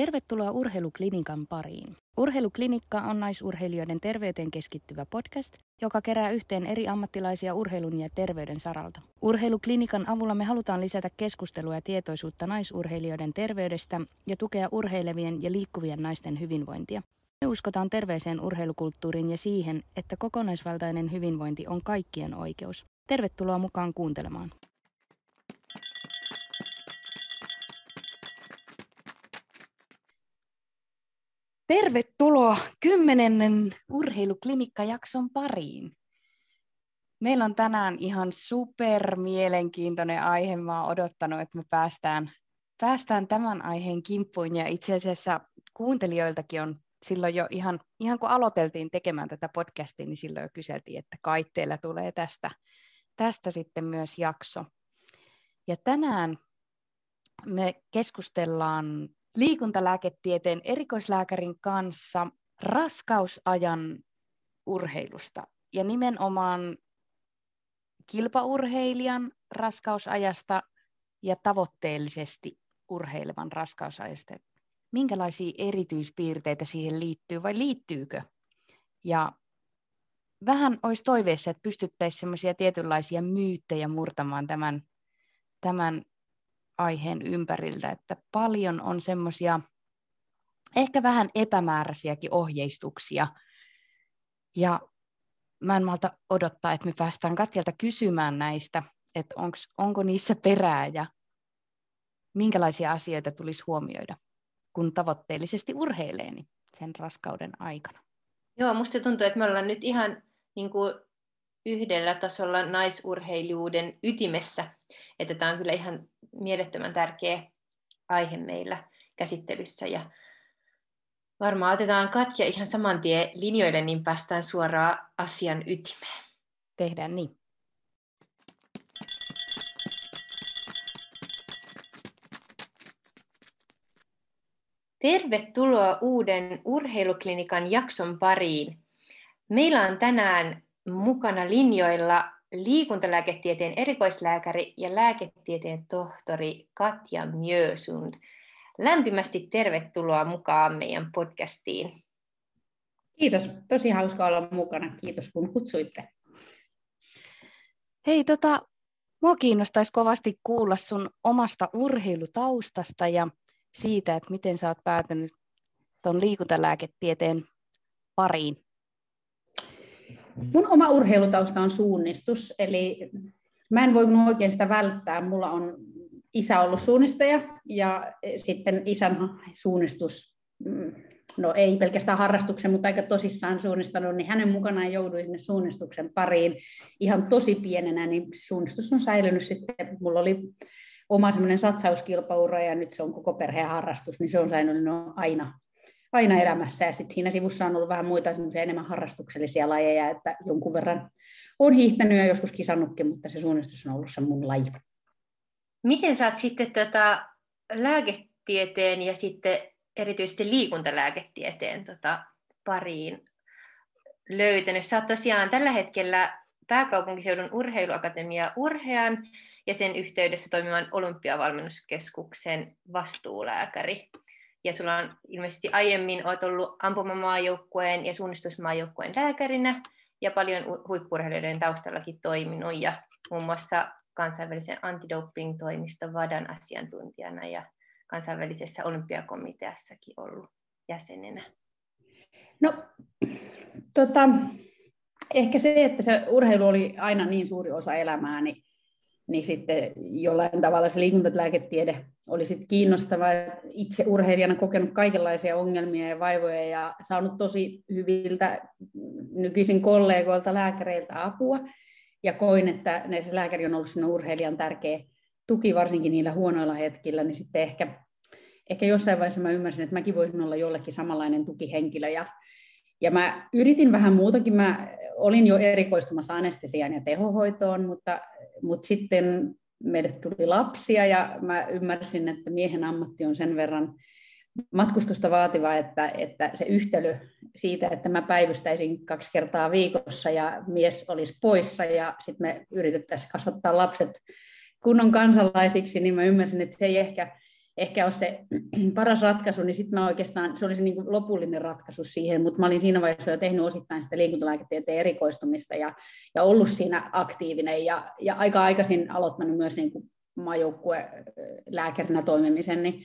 Tervetuloa Urheiluklinikan pariin. Urheiluklinikka on naisurheilijoiden terveyteen keskittyvä podcast, joka kerää yhteen eri ammattilaisia urheilun ja terveyden saralta. Urheiluklinikan avulla me halutaan lisätä keskustelua ja tietoisuutta naisurheilijoiden terveydestä ja tukea urheilevien ja liikkuvien naisten hyvinvointia. Me uskotaan terveeseen urheilukulttuuriin ja siihen, että kokonaisvaltainen hyvinvointi on kaikkien oikeus. Tervetuloa mukaan kuuntelemaan. Tervetuloa kymmenennen urheiluklinikkajakson pariin. Meillä on tänään ihan super mielenkiintoinen aihe. Mä oon odottanut, että me päästään, päästään tämän aiheen kimppuun ja itse asiassa kuuntelijoiltakin on silloin jo ihan, ihan kun aloiteltiin tekemään tätä podcastia, niin silloin jo kyseltiin, että kai teillä tulee tästä, tästä sitten myös jakso. Ja tänään me keskustellaan liikuntalääketieteen erikoislääkärin kanssa raskausajan urheilusta ja nimenomaan kilpaurheilijan raskausajasta ja tavoitteellisesti urheilevan raskausajasta. Minkälaisia erityispiirteitä siihen liittyy vai liittyykö? Ja vähän olisi toiveessa, että pystyttäisiin semmoisia tietynlaisia myyttejä murtamaan tämän, tämän aiheen ympäriltä, että paljon on semmoisia ehkä vähän epämääräisiäkin ohjeistuksia. Ja mä en malta odottaa, että me päästään Katjalta kysymään näistä, että onks, onko niissä perää ja minkälaisia asioita tulisi huomioida, kun tavoitteellisesti urheilee niin sen raskauden aikana. Joo, musta tuntuu, että me ollaan nyt ihan niin kuin yhdellä tasolla naisurheilijuuden ytimessä. Että tämä on kyllä ihan mielettömän tärkeä aihe meillä käsittelyssä. Ja varmaan otetaan Katja ihan saman tien linjoille, niin päästään suoraan asian ytimeen. Tehdään niin. Tervetuloa uuden urheiluklinikan jakson pariin. Meillä on tänään mukana linjoilla liikuntalääketieteen erikoislääkäri ja lääketieteen tohtori Katja Mjösund. Lämpimästi tervetuloa mukaan meidän podcastiin. Kiitos, tosi hauska olla mukana. Kiitos kun kutsuitte. Hei, tota, mua kiinnostaisi kovasti kuulla sun omasta urheilutaustasta ja siitä, että miten sä oot päätynyt tuon liikuntalääketieteen pariin. Mun oma urheilutausta on suunnistus, eli mä en voinut oikein sitä välttää. Mulla on isä ollut suunnistaja ja sitten isän suunnistus, mm, no ei pelkästään harrastuksen, mutta aika tosissaan suunnistanut, niin hänen mukanaan jouduin sinne suunnistuksen pariin ihan tosi pienenä, niin suunnistus on säilynyt sitten. Mulla oli oma semmoinen satsauskilpaura ja nyt se on koko perheen harrastus, niin se on säilynyt aina aina elämässä. Ja sitten siinä sivussa on ollut vähän muita enemmän harrastuksellisia lajeja, että jonkun verran on hiihtänyt ja joskus kisannutkin, mutta se suunnistus on ollut se mun laji. Miten sä oot sitten tota lääketieteen ja sitten erityisesti liikuntalääketieteen tota pariin löytänyt? Sä oot tosiaan tällä hetkellä pääkaupunkiseudun urheiluakatemia Urhean ja sen yhteydessä toimivan olympiavalmennuskeskuksen vastuulääkäri ja sulla on ilmeisesti aiemmin olet ollut ampumamaajoukkueen ja suunnistusmaajoukkueen lääkärinä ja paljon huippurheilijoiden taustallakin toiminut ja muun muassa kansainvälisen antidoping-toimiston VADAN asiantuntijana ja kansainvälisessä olympiakomiteassakin ollut jäsenenä. No, tota, ehkä se, että se urheilu oli aina niin suuri osa elämää, niin niin sitten jollain tavalla se liikuntalääketiede oli sitten kiinnostava. Itse urheilijana kokenut kaikenlaisia ongelmia ja vaivoja ja saanut tosi hyviltä nykyisin kollegoilta, lääkäreiltä apua. Ja koin, että se lääkäri on ollut sinne urheilijan tärkeä tuki, varsinkin niillä huonoilla hetkillä, niin sitten ehkä, ehkä jossain vaiheessa mä ymmärsin, että mäkin voisin olla jollekin samanlainen tukihenkilö. Ja, ja mä yritin vähän muutakin. Mä olin jo erikoistumassa anestesiaan ja tehohoitoon, mutta mutta sitten meille tuli lapsia ja mä ymmärsin, että miehen ammatti on sen verran matkustusta vaativa, että, että se yhtälö siitä, että mä päivystäisin kaksi kertaa viikossa ja mies olisi poissa ja sitten me yritettäisiin kasvattaa lapset kunnon kansalaisiksi, niin mä ymmärsin, että se ei ehkä ehkä ole se paras ratkaisu, niin sitten mä oikeastaan, se oli se niin kuin lopullinen ratkaisu siihen, mutta mä olin siinä vaiheessa jo tehnyt osittain sitä liikuntalääketieteen erikoistumista ja, ja ollut siinä aktiivinen ja, ja aika aikaisin aloittanut myös niin kuin lääkärinä toimimisen, niin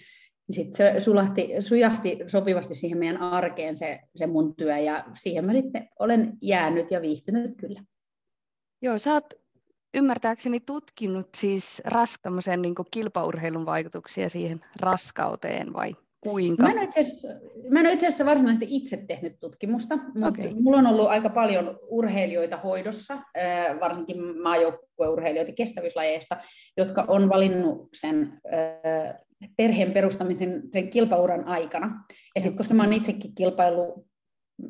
sitten se sulahti, sujahti sopivasti siihen meidän arkeen se, se mun työ ja siihen mä sitten olen jäänyt ja viihtynyt kyllä. Joo, sä oot ymmärtääkseni tutkinut siis ras, niin kilpaurheilun vaikutuksia siihen raskauteen vai kuinka? Mä en itse asiassa, asiassa varsinaisesti itse tehnyt tutkimusta, mutta okay. mulla on ollut aika paljon urheilijoita hoidossa, varsinkin maajoukkueurheilijoita kestävyyslajeista, jotka on valinnut sen perheen perustamisen sen kilpauran aikana. Ja sitten koska mä oon itsekin kilpailu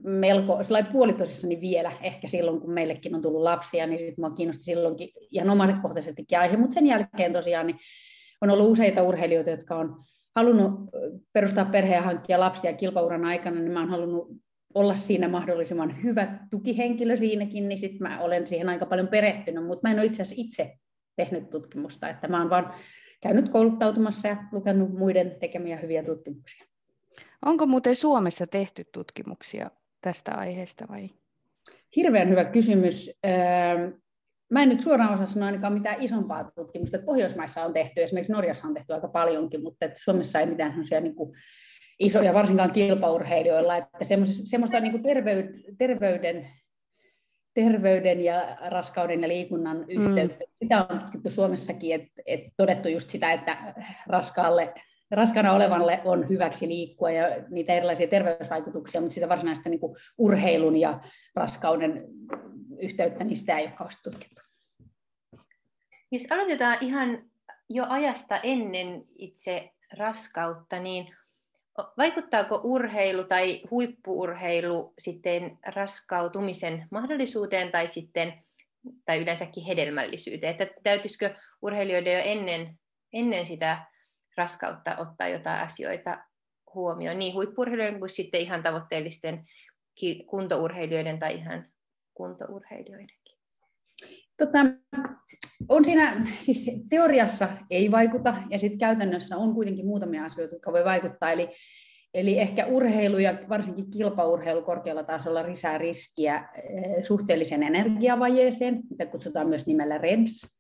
melko puolitosissani vielä, ehkä silloin kun meillekin on tullut lapsia, niin sitten mua kiinnosti silloinkin ihan omakohtaisestikin aihe, mutta sen jälkeen tosiaan niin on ollut useita urheilijoita, jotka on halunnut perustaa perheen ja hankkia lapsia kilpauran aikana, niin mä oon halunnut olla siinä mahdollisimman hyvä tukihenkilö siinäkin, niin sitten mä olen siihen aika paljon perehtynyt, mutta mä en ole itse asiassa itse tehnyt tutkimusta, että mä oon vaan käynyt kouluttautumassa ja lukenut muiden tekemiä hyviä tutkimuksia. Onko muuten Suomessa tehty tutkimuksia tästä aiheesta vai? Hirveän hyvä kysymys. Öö, mä en nyt suoraan osaa sanoa ainakaan mitään isompaa tutkimusta. Pohjoismaissa on tehty, esimerkiksi Norjassa on tehty aika paljonkin, mutta että Suomessa ei mitään sellaisia niin kuin isoja, varsinkaan kilpaurheilijoilla, että semmoista niin kuin terveyden terveyden ja raskauden ja liikunnan mm. yhteyttä. Mm. Sitä on tutkittu Suomessakin, että et todettu just sitä, että raskaalle, raskaana olevalle on hyväksi liikkua ja niitä erilaisia terveysvaikutuksia, mutta sitä varsinaista niin kuin urheilun ja raskauden yhteyttä, niin sitä ei ole tutkittu. Jos aloitetaan ihan jo ajasta ennen itse raskautta, niin Vaikuttaako urheilu tai huippuurheilu sitten raskautumisen mahdollisuuteen tai sitten tai yleensäkin hedelmällisyyteen? Että täytyisikö urheilijoiden jo ennen, ennen sitä raskautta ottaa jotain asioita huomioon, niin huippurheilijoiden kuin sitten ihan tavoitteellisten kuntourheilijoiden tai ihan kuntourheilijoidenkin? Tota, on siinä, siis teoriassa ei vaikuta, ja sitten käytännössä on kuitenkin muutamia asioita, jotka voi vaikuttaa, eli, eli ehkä urheilu ja varsinkin kilpaurheilu korkealla tasolla lisää riskiä eh, suhteellisen energiavajeeseen, mitä kutsutaan myös nimellä REDS,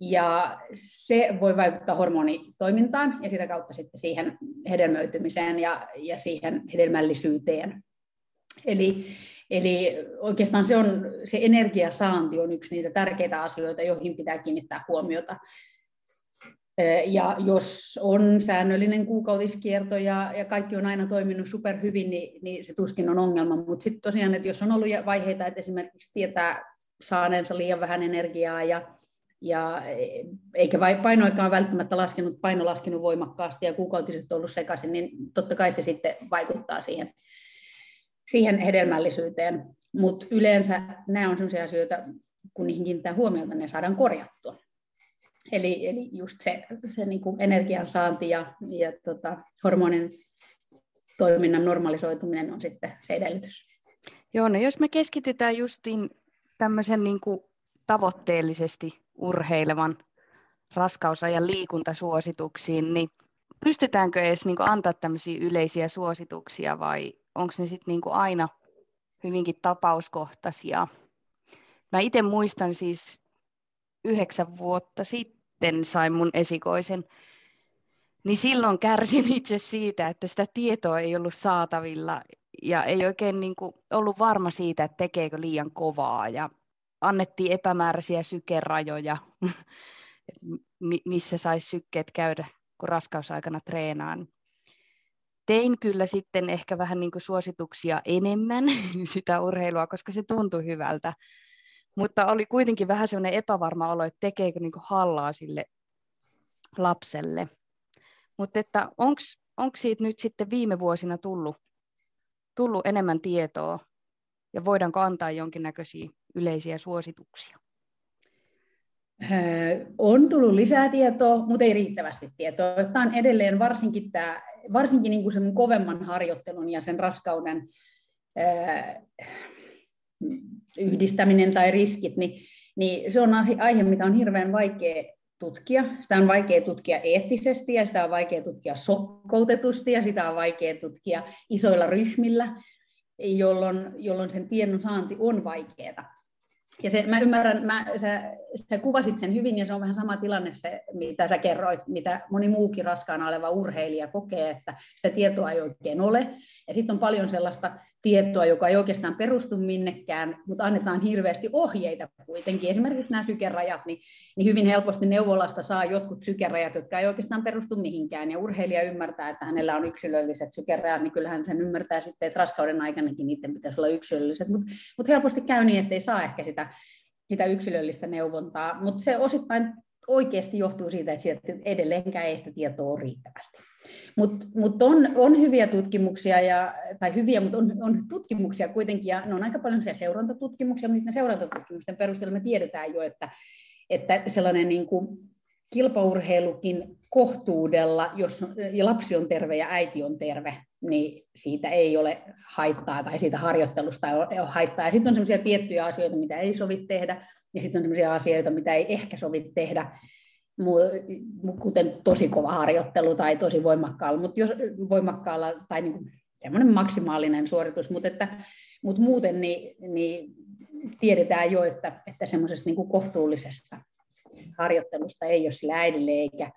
ja se voi vaikuttaa hormonitoimintaan ja sitä kautta sitten siihen hedelmöitymiseen ja, ja siihen hedelmällisyyteen. Eli Eli oikeastaan se, on, se energiasaanti on yksi niitä tärkeitä asioita, joihin pitää kiinnittää huomiota. Ja jos on säännöllinen kuukautiskierto ja, ja kaikki on aina toiminut superhyvin, niin, niin se tuskin on ongelma. Mutta sitten tosiaan, että jos on ollut vaiheita, että esimerkiksi tietää saaneensa liian vähän energiaa ja, ja eikä painoikaan välttämättä laskenut, paino laskenut voimakkaasti ja kuukautiset ollut sekaisin, niin totta kai se sitten vaikuttaa siihen siihen hedelmällisyyteen, mutta yleensä nämä on sellaisia asioita, kun niihin kiinnittää huomiota, ne saadaan korjattua. Eli, eli just se, se niin kuin energiansaanti ja, ja tota, hormonin toiminnan normalisoituminen on sitten se edellytys. Joo, no jos me keskitytään justiin tämmöisen niin kuin tavoitteellisesti urheilevan raskausajan liikuntasuosituksiin, niin pystytäänkö edes niin kuin antaa tämmöisiä yleisiä suosituksia vai onko ne sitten niinku aina hyvinkin tapauskohtaisia. Mä itse muistan siis yhdeksän vuotta sitten sain mun esikoisen, niin silloin kärsin itse siitä, että sitä tietoa ei ollut saatavilla ja ei oikein niin kuin ollut varma siitä, että tekeekö liian kovaa ja annettiin epämääräisiä sykerajoja, missä saisi sykkeet käydä, kun raskausaikana treenaan tein kyllä sitten ehkä vähän niin kuin suosituksia enemmän sitä urheilua, koska se tuntui hyvältä. Mutta oli kuitenkin vähän sellainen epävarma olo, että tekeekö niin kuin hallaa sille lapselle. Mutta että onko siitä nyt sitten viime vuosina tullut, tullut enemmän tietoa ja voidaanko antaa jonkinnäköisiä yleisiä suosituksia? On tullut lisää tietoa, mutta ei riittävästi tietoa. Tämä on edelleen varsinkin tämä varsinkin niin kuin sen kovemman harjoittelun ja sen raskauden ää, yhdistäminen tai riskit, niin, niin se on aihe, mitä on hirveän vaikea tutkia. Sitä on vaikea tutkia eettisesti ja sitä on vaikea tutkia sokkoutetusti ja sitä on vaikea tutkia isoilla ryhmillä, jolloin, jolloin sen tiedon saanti on vaikeaa. Ja se, mä ymmärrän, mä, sä, sä kuvasit sen hyvin ja se on vähän sama tilanne se, mitä sä kerroit, mitä moni muukin raskaana oleva urheilija kokee, että sitä tietoa ei oikein ole. Ja sitten on paljon sellaista tietoa, joka ei oikeastaan perustu minnekään, mutta annetaan hirveästi ohjeita kuitenkin. Esimerkiksi nämä sykerajat, niin, niin hyvin helposti neuvolasta saa jotkut sykerajat, jotka ei oikeastaan perustu mihinkään. Ja urheilija ymmärtää, että hänellä on yksilölliset sykerajat, niin kyllähän sen ymmärtää sitten, että raskauden aikanakin niiden pitäisi olla yksilölliset. Mutta mut helposti käy niin, että ei saa ehkä sitä, sitä yksilöllistä neuvontaa. Mutta se osittain oikeasti johtuu siitä, että edelleenkään ei sitä tietoa ole riittävästi. Mutta mut on, on hyviä tutkimuksia, ja, tai hyviä, mutta on, on tutkimuksia kuitenkin, ja ne on aika paljon seurantatutkimuksia, mutta seurantatutkimusten perusteella me tiedetään jo, että, että sellainen niin kuin kilpaurheilukin kohtuudella, jos lapsi on terve ja äiti on terve, niin siitä ei ole haittaa tai siitä harjoittelusta ei ole haittaa. Ja sitten on sellaisia tiettyjä asioita, mitä ei sovi tehdä, ja sitten on sellaisia asioita, mitä ei ehkä sovi tehdä, kuten tosi kova harjoittelu tai tosi voimakkaalla, mutta jos voimakkaalla tai niin semmoinen maksimaalinen suoritus, mutta, että, mutta muuten niin, niin tiedetään jo, että, että semmoisesta niin kohtuullisesta harjoittelusta ei ole sille äidille eikä,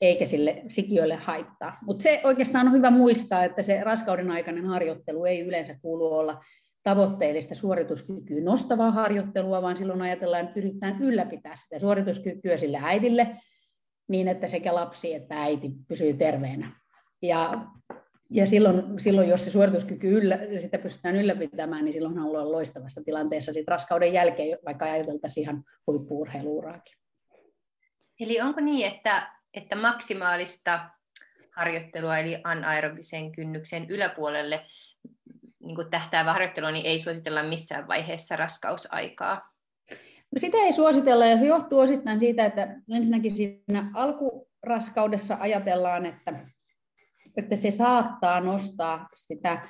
eikä sille sikiölle haittaa. Mutta se oikeastaan on hyvä muistaa, että se raskauden aikainen harjoittelu ei yleensä kuulu olla tavoitteellista suorituskykyä nostavaa harjoittelua, vaan silloin ajatellaan, että yritetään ylläpitää sitä suorituskykyä sille äidille niin, että sekä lapsi että äiti pysyy terveenä. Ja, ja silloin, silloin, jos se suorituskyky yllä, sitä pystytään ylläpitämään, niin silloin ollaan loistavassa tilanteessa sit raskauden jälkeen, vaikka ajateltaisiin ihan huippuurheiluuraakin. Eli onko niin, että, että maksimaalista harjoittelua eli anaerobisen kynnyksen yläpuolelle niin kuin tähtäävä harjoittelu, niin ei suositella missään vaiheessa raskausaikaa? No sitä ei suositella ja se johtuu osittain siitä, että ensinnäkin siinä alkuraskaudessa ajatellaan, että, että se saattaa nostaa sitä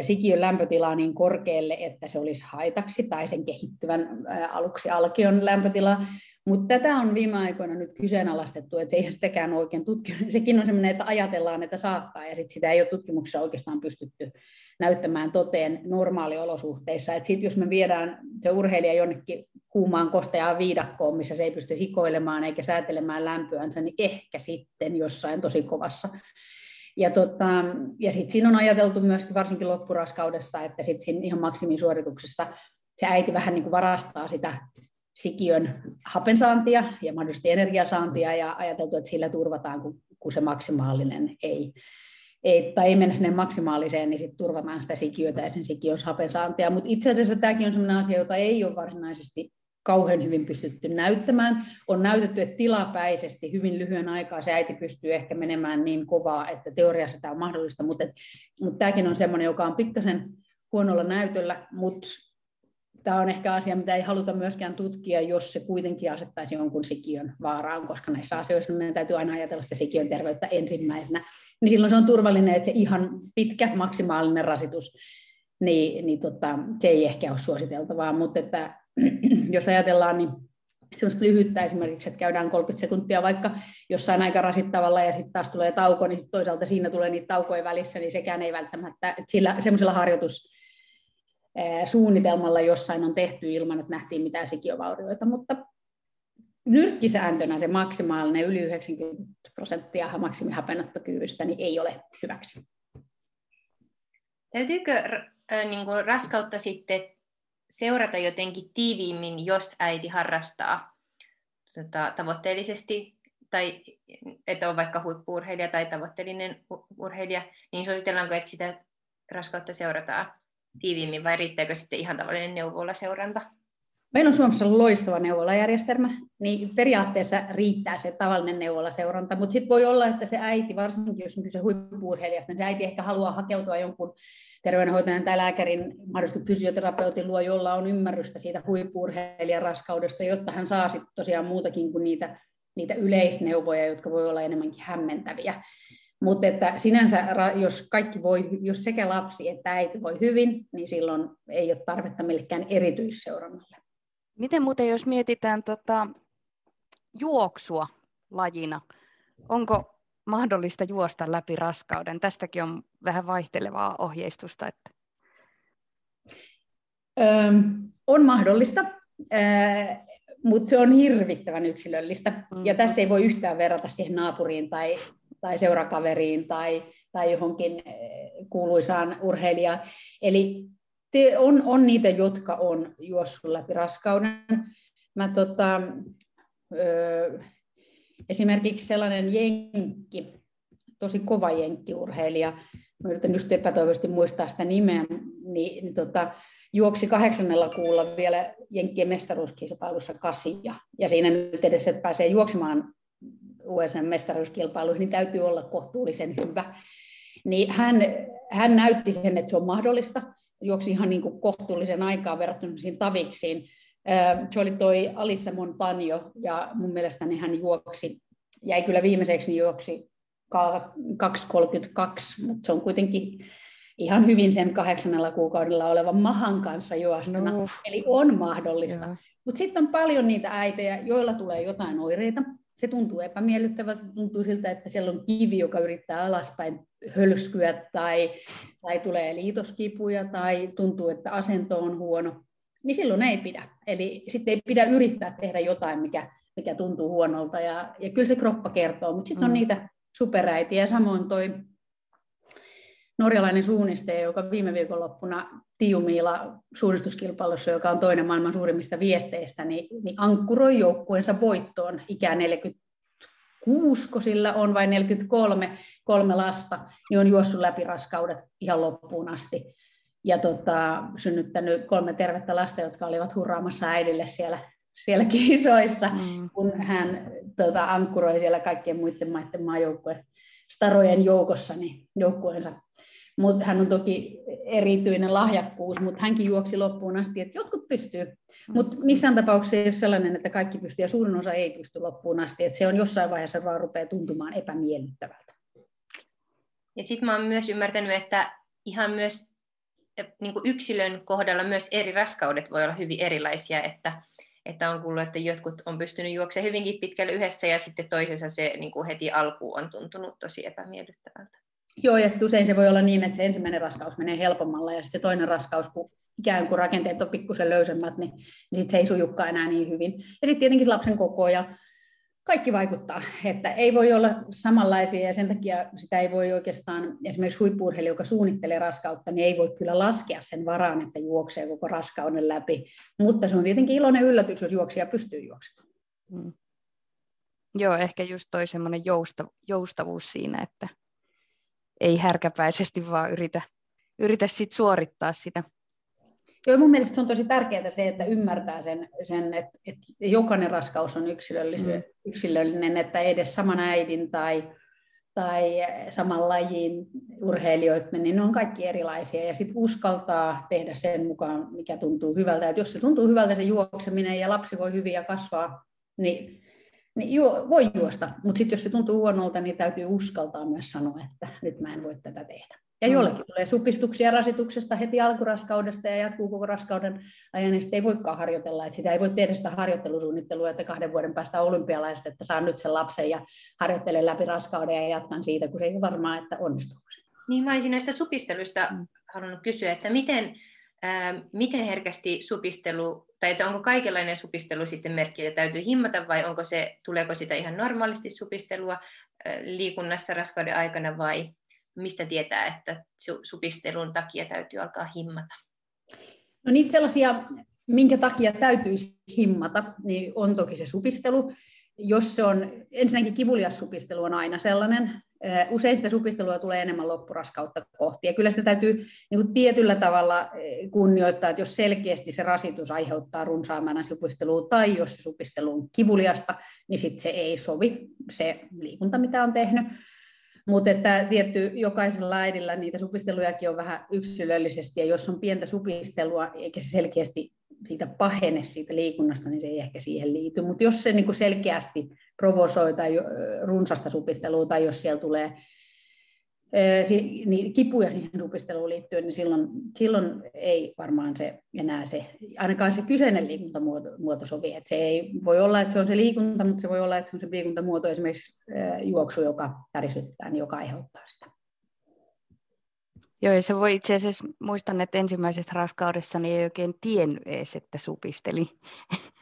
sikiön lämpötilaa niin korkealle, että se olisi haitaksi, tai sen kehittyvän aluksi alkion lämpötila. Mutta tätä on viime aikoina nyt kyseenalaistettu, että eihän sitäkään oikein tutki. Sekin on sellainen, että ajatellaan, että saattaa, ja sit sitä ei ole tutkimuksessa oikeastaan pystytty näyttämään toteen normaaliolosuhteissa. Et sit jos me viedään se urheilija jonnekin kuumaan kosteaan viidakkoon, missä se ei pysty hikoilemaan eikä säätelemään lämpöänsä, niin ehkä sitten jossain tosi kovassa. Ja, tota, ja sitten siinä on ajateltu myöskin varsinkin loppuraskaudessa, että sitten siinä ihan maksimisuorituksessa se äiti vähän niin kuin varastaa sitä sikiön hapensaantia ja mahdollisesti energiasaantia ja ajateltu, että sillä turvataan, kun, kun se maksimaalinen ei, ei, tai ei mennä sinne maksimaaliseen, niin sitten turvataan sitä sikiötä ja sen sikiön hapensaantia. Mutta itse asiassa tämäkin on sellainen asia, jota ei ole varsinaisesti kauhean hyvin pystytty näyttämään. On näytetty, että tilapäisesti hyvin lyhyen aikaa se äiti pystyy ehkä menemään niin kovaa, että teoriassa tämä on mahdollista, mutta, mutta tämäkin on sellainen, joka on pikkasen huonolla näytöllä, mutta tämä on ehkä asia, mitä ei haluta myöskään tutkia, jos se kuitenkin asettaisi jonkun sikiön vaaraan, koska näissä asioissa meidän täytyy aina ajatella sitä sikiön terveyttä ensimmäisenä. Niin silloin se on turvallinen, että se ihan pitkä maksimaalinen rasitus, niin, niin tota, se ei ehkä ole suositeltavaa, mutta että, jos ajatellaan, niin semmoista lyhyttä esimerkiksi, että käydään 30 sekuntia vaikka jossain aika rasittavalla ja sitten taas tulee tauko, niin sit toisaalta siinä tulee niitä taukoja välissä, niin sekään ei välttämättä, että sillä semmoisella harjoitus, suunnitelmalla jossain on tehty ilman, että nähtiin mitään sikiovaurioita, mutta nyrkkisääntönä se maksimaalinen yli 90 prosenttia maksimihapennottokyvystä niin ei ole hyväksi. Täytyykö niin kuin raskautta sitten seurata jotenkin tiiviimmin, jos äiti harrastaa tota, tavoitteellisesti, tai että on vaikka huippuurheilija tai tavoitteellinen urheilija, niin suositellaanko, että sitä raskautta seurataan tiiviimmin vai riittääkö sitten ihan tavallinen neuvolaseuranta? Meillä on Suomessa loistava neuvolajärjestelmä, niin periaatteessa riittää se tavallinen neuvolaseuranta, mutta sitten voi olla, että se äiti, varsinkin jos on kyse huippuurheilijasta, niin se äiti ehkä haluaa hakeutua jonkun terveydenhoitajan tai lääkärin, mahdollisesti fysioterapeutin luo, jolla on ymmärrystä siitä huippuurheilijan raskaudesta, jotta hän saa sitten tosiaan muutakin kuin niitä, niitä yleisneuvoja, jotka voi olla enemmänkin hämmentäviä. Mutta että sinänsä, jos kaikki voi, jos sekä lapsi että äiti voi hyvin, niin silloin ei ole tarvetta millekään erityisseurannalle. Miten muuten, jos mietitään, tota, juoksua lajina. Onko mahdollista juosta läpi raskauden? Tästäkin on vähän vaihtelevaa ohjeistusta. Että... Öö, on mahdollista, öö, mutta se on hirvittävän yksilöllistä. Mm. Ja tässä ei voi yhtään verrata siihen naapuriin tai, tai seurakaveriin tai, tai johonkin kuuluisaan urheilijaan. Eli te, on, on niitä, jotka on juossut läpi raskauden. Mä tota, öö, esimerkiksi sellainen jenkki, tosi kova jenkkiurheilija, mä yritän just epätoivoisesti muistaa sitä nimeä, niin, niin tota, juoksi kahdeksannella kuulla vielä Jenkkien mestaruuskilpailussa kasia. Ja siinä nyt edes, että pääsee juoksemaan USA mestaruuskilpailuihin, niin täytyy olla kohtuullisen hyvä. Niin hän, hän näytti sen, että se on mahdollista. Juoksi ihan niin kuin kohtuullisen aikaa verrattuna taviksiin. Se oli toi Alissa Montanjo, ja mun mielestäni hän juoksi, jäi kyllä viimeiseksi, niin juoksi 2.32, mutta se on kuitenkin ihan hyvin sen kahdeksannella kuukaudella olevan mahan kanssa juostuna. No. Eli on mahdollista. Mutta sitten on paljon niitä äitejä, joilla tulee jotain oireita. Se tuntuu epämiellyttävältä, tuntuu siltä, että siellä on kivi, joka yrittää alaspäin hölskyä, tai, tai tulee liitoskipuja, tai tuntuu, että asento on huono niin silloin ei pidä. Eli sitten ei pidä yrittää tehdä jotain, mikä, mikä tuntuu huonolta. Ja, ja kyllä se kroppa kertoo, mutta sitten on mm. niitä superäitiä. Samoin toi norjalainen suunnistaja, joka viime viikonloppuna Tiumiila suunnistuskilpailussa, joka on toinen maailman suurimmista viesteistä, niin, niin ankkuroi joukkueensa voittoon ikää 46, kun sillä on vain 43, kolme lasta, niin on juossut läpi raskaudet ihan loppuun asti ja tota, synnyttänyt kolme tervettä lasta, jotka olivat hurraamassa äidille siellä, siellä kisoissa, mm. kun hän tota, ankkuroi siellä kaikkien muiden maiden maajoukkueen starojen joukossa niin joukkueensa. Mutta hän on toki erityinen lahjakkuus, mutta hänkin juoksi loppuun asti, että jotkut pystyy. Mm. Mutta missään tapauksessa ei ole sellainen, että kaikki pystyy ja suurin osa ei pysty loppuun asti. Että se on jossain vaiheessa vaan rupeaa tuntumaan epämiellyttävältä. Ja sitten mä oon myös ymmärtänyt, että ihan myös niin kuin yksilön kohdalla myös eri raskaudet voi olla hyvin erilaisia, että, että on kuullut, että jotkut on pystynyt juoksemaan hyvinkin pitkälle yhdessä ja sitten toisessa se niin kuin heti alkuun on tuntunut tosi epämiellyttävältä. Joo, ja sitten usein se voi olla niin, että se ensimmäinen raskaus menee helpommalla ja sitten se toinen raskaus, kun ikään kuin rakenteet on pikkusen löysemmät, niin, niin sit se ei sujukkaan enää niin hyvin. Ja sitten tietenkin lapsen koko ja kaikki vaikuttaa, että ei voi olla samanlaisia ja sen takia sitä ei voi oikeastaan, esimerkiksi huippuurheilija, joka suunnittelee raskautta, niin ei voi kyllä laskea sen varaan, että juoksee koko raskauden läpi, mutta se on tietenkin iloinen yllätys, jos juoksija pystyy juoksemaan. Mm. Joo, ehkä just toi semmoinen jousta, joustavuus siinä, että ei härkäpäisesti vaan yritä, yritä sit suorittaa sitä Joo, mun mielestä se on tosi tärkeää se, että ymmärtää sen, sen että, että jokainen raskaus on yksilöllinen, mm. yksilöllinen, että edes saman äidin tai, tai saman lajin urheilijoiden, niin ne on kaikki erilaisia. Ja sitten uskaltaa tehdä sen mukaan, mikä tuntuu hyvältä. Et jos se tuntuu hyvältä se juokseminen ja lapsi voi hyvin ja kasvaa, niin, niin juo, voi juosta. Mutta sitten jos se tuntuu huonolta, niin täytyy uskaltaa myös sanoa, että nyt mä en voi tätä tehdä. Ja mm. jollekin tulee supistuksia rasituksesta heti alkuraskaudesta ja jatkuu koko raskauden ajan, niin ei voikaan harjoitella. Että sitä ei voi tehdä sitä harjoittelusuunnittelua, että kahden vuoden päästä olympialaiset, että saan nyt sen lapsen ja harjoittelen läpi raskauden ja jatkan siitä, kun se ei ole varmaa, että onnistuu. Niin mä olisin että supistelusta mm. halunnut kysyä, että miten, ää, miten herkästi supistelu, tai että onko kaikenlainen supistelu sitten merkki, että täytyy himmata, vai onko se, tuleeko sitä ihan normaalisti supistelua liikunnassa raskauden aikana, vai mistä tietää, että supistelun takia täytyy alkaa himmata? No niitä sellaisia, minkä takia täytyisi himmata, niin on toki se supistelu. Jos se on, ensinnäkin kivulias supistelu on aina sellainen, usein sitä supistelua tulee enemmän loppuraskautta kohti. Ja kyllä sitä täytyy niin kuin tietyllä tavalla kunnioittaa, että jos selkeästi se rasitus aiheuttaa runsaamana supistelua, tai jos se supistelu on kivuliasta, niin sitten se ei sovi, se liikunta, mitä on tehnyt. Mutta että tietty jokaisella äidillä niitä supistelujakin on vähän yksilöllisesti, ja jos on pientä supistelua, eikä se selkeästi siitä pahene siitä liikunnasta, niin se ei ehkä siihen liity. Mutta jos se niinku selkeästi provosoi tai runsasta supistelua, tai jos siellä tulee niin kipuja siihen supisteluun liittyen, niin silloin, silloin ei varmaan se enää se, ainakaan se kyseinen liikuntamuoto muoto sovi. Että se ei voi olla, että se on se liikunta, mutta se voi olla, että se on se liikuntamuoto esimerkiksi juoksu, joka tärisyttää, niin joka aiheuttaa sitä. Joo, ja se voi itse asiassa, muistan, että ensimmäisessä raskaudessa niin ei oikein tiennyt edes, että supisteli.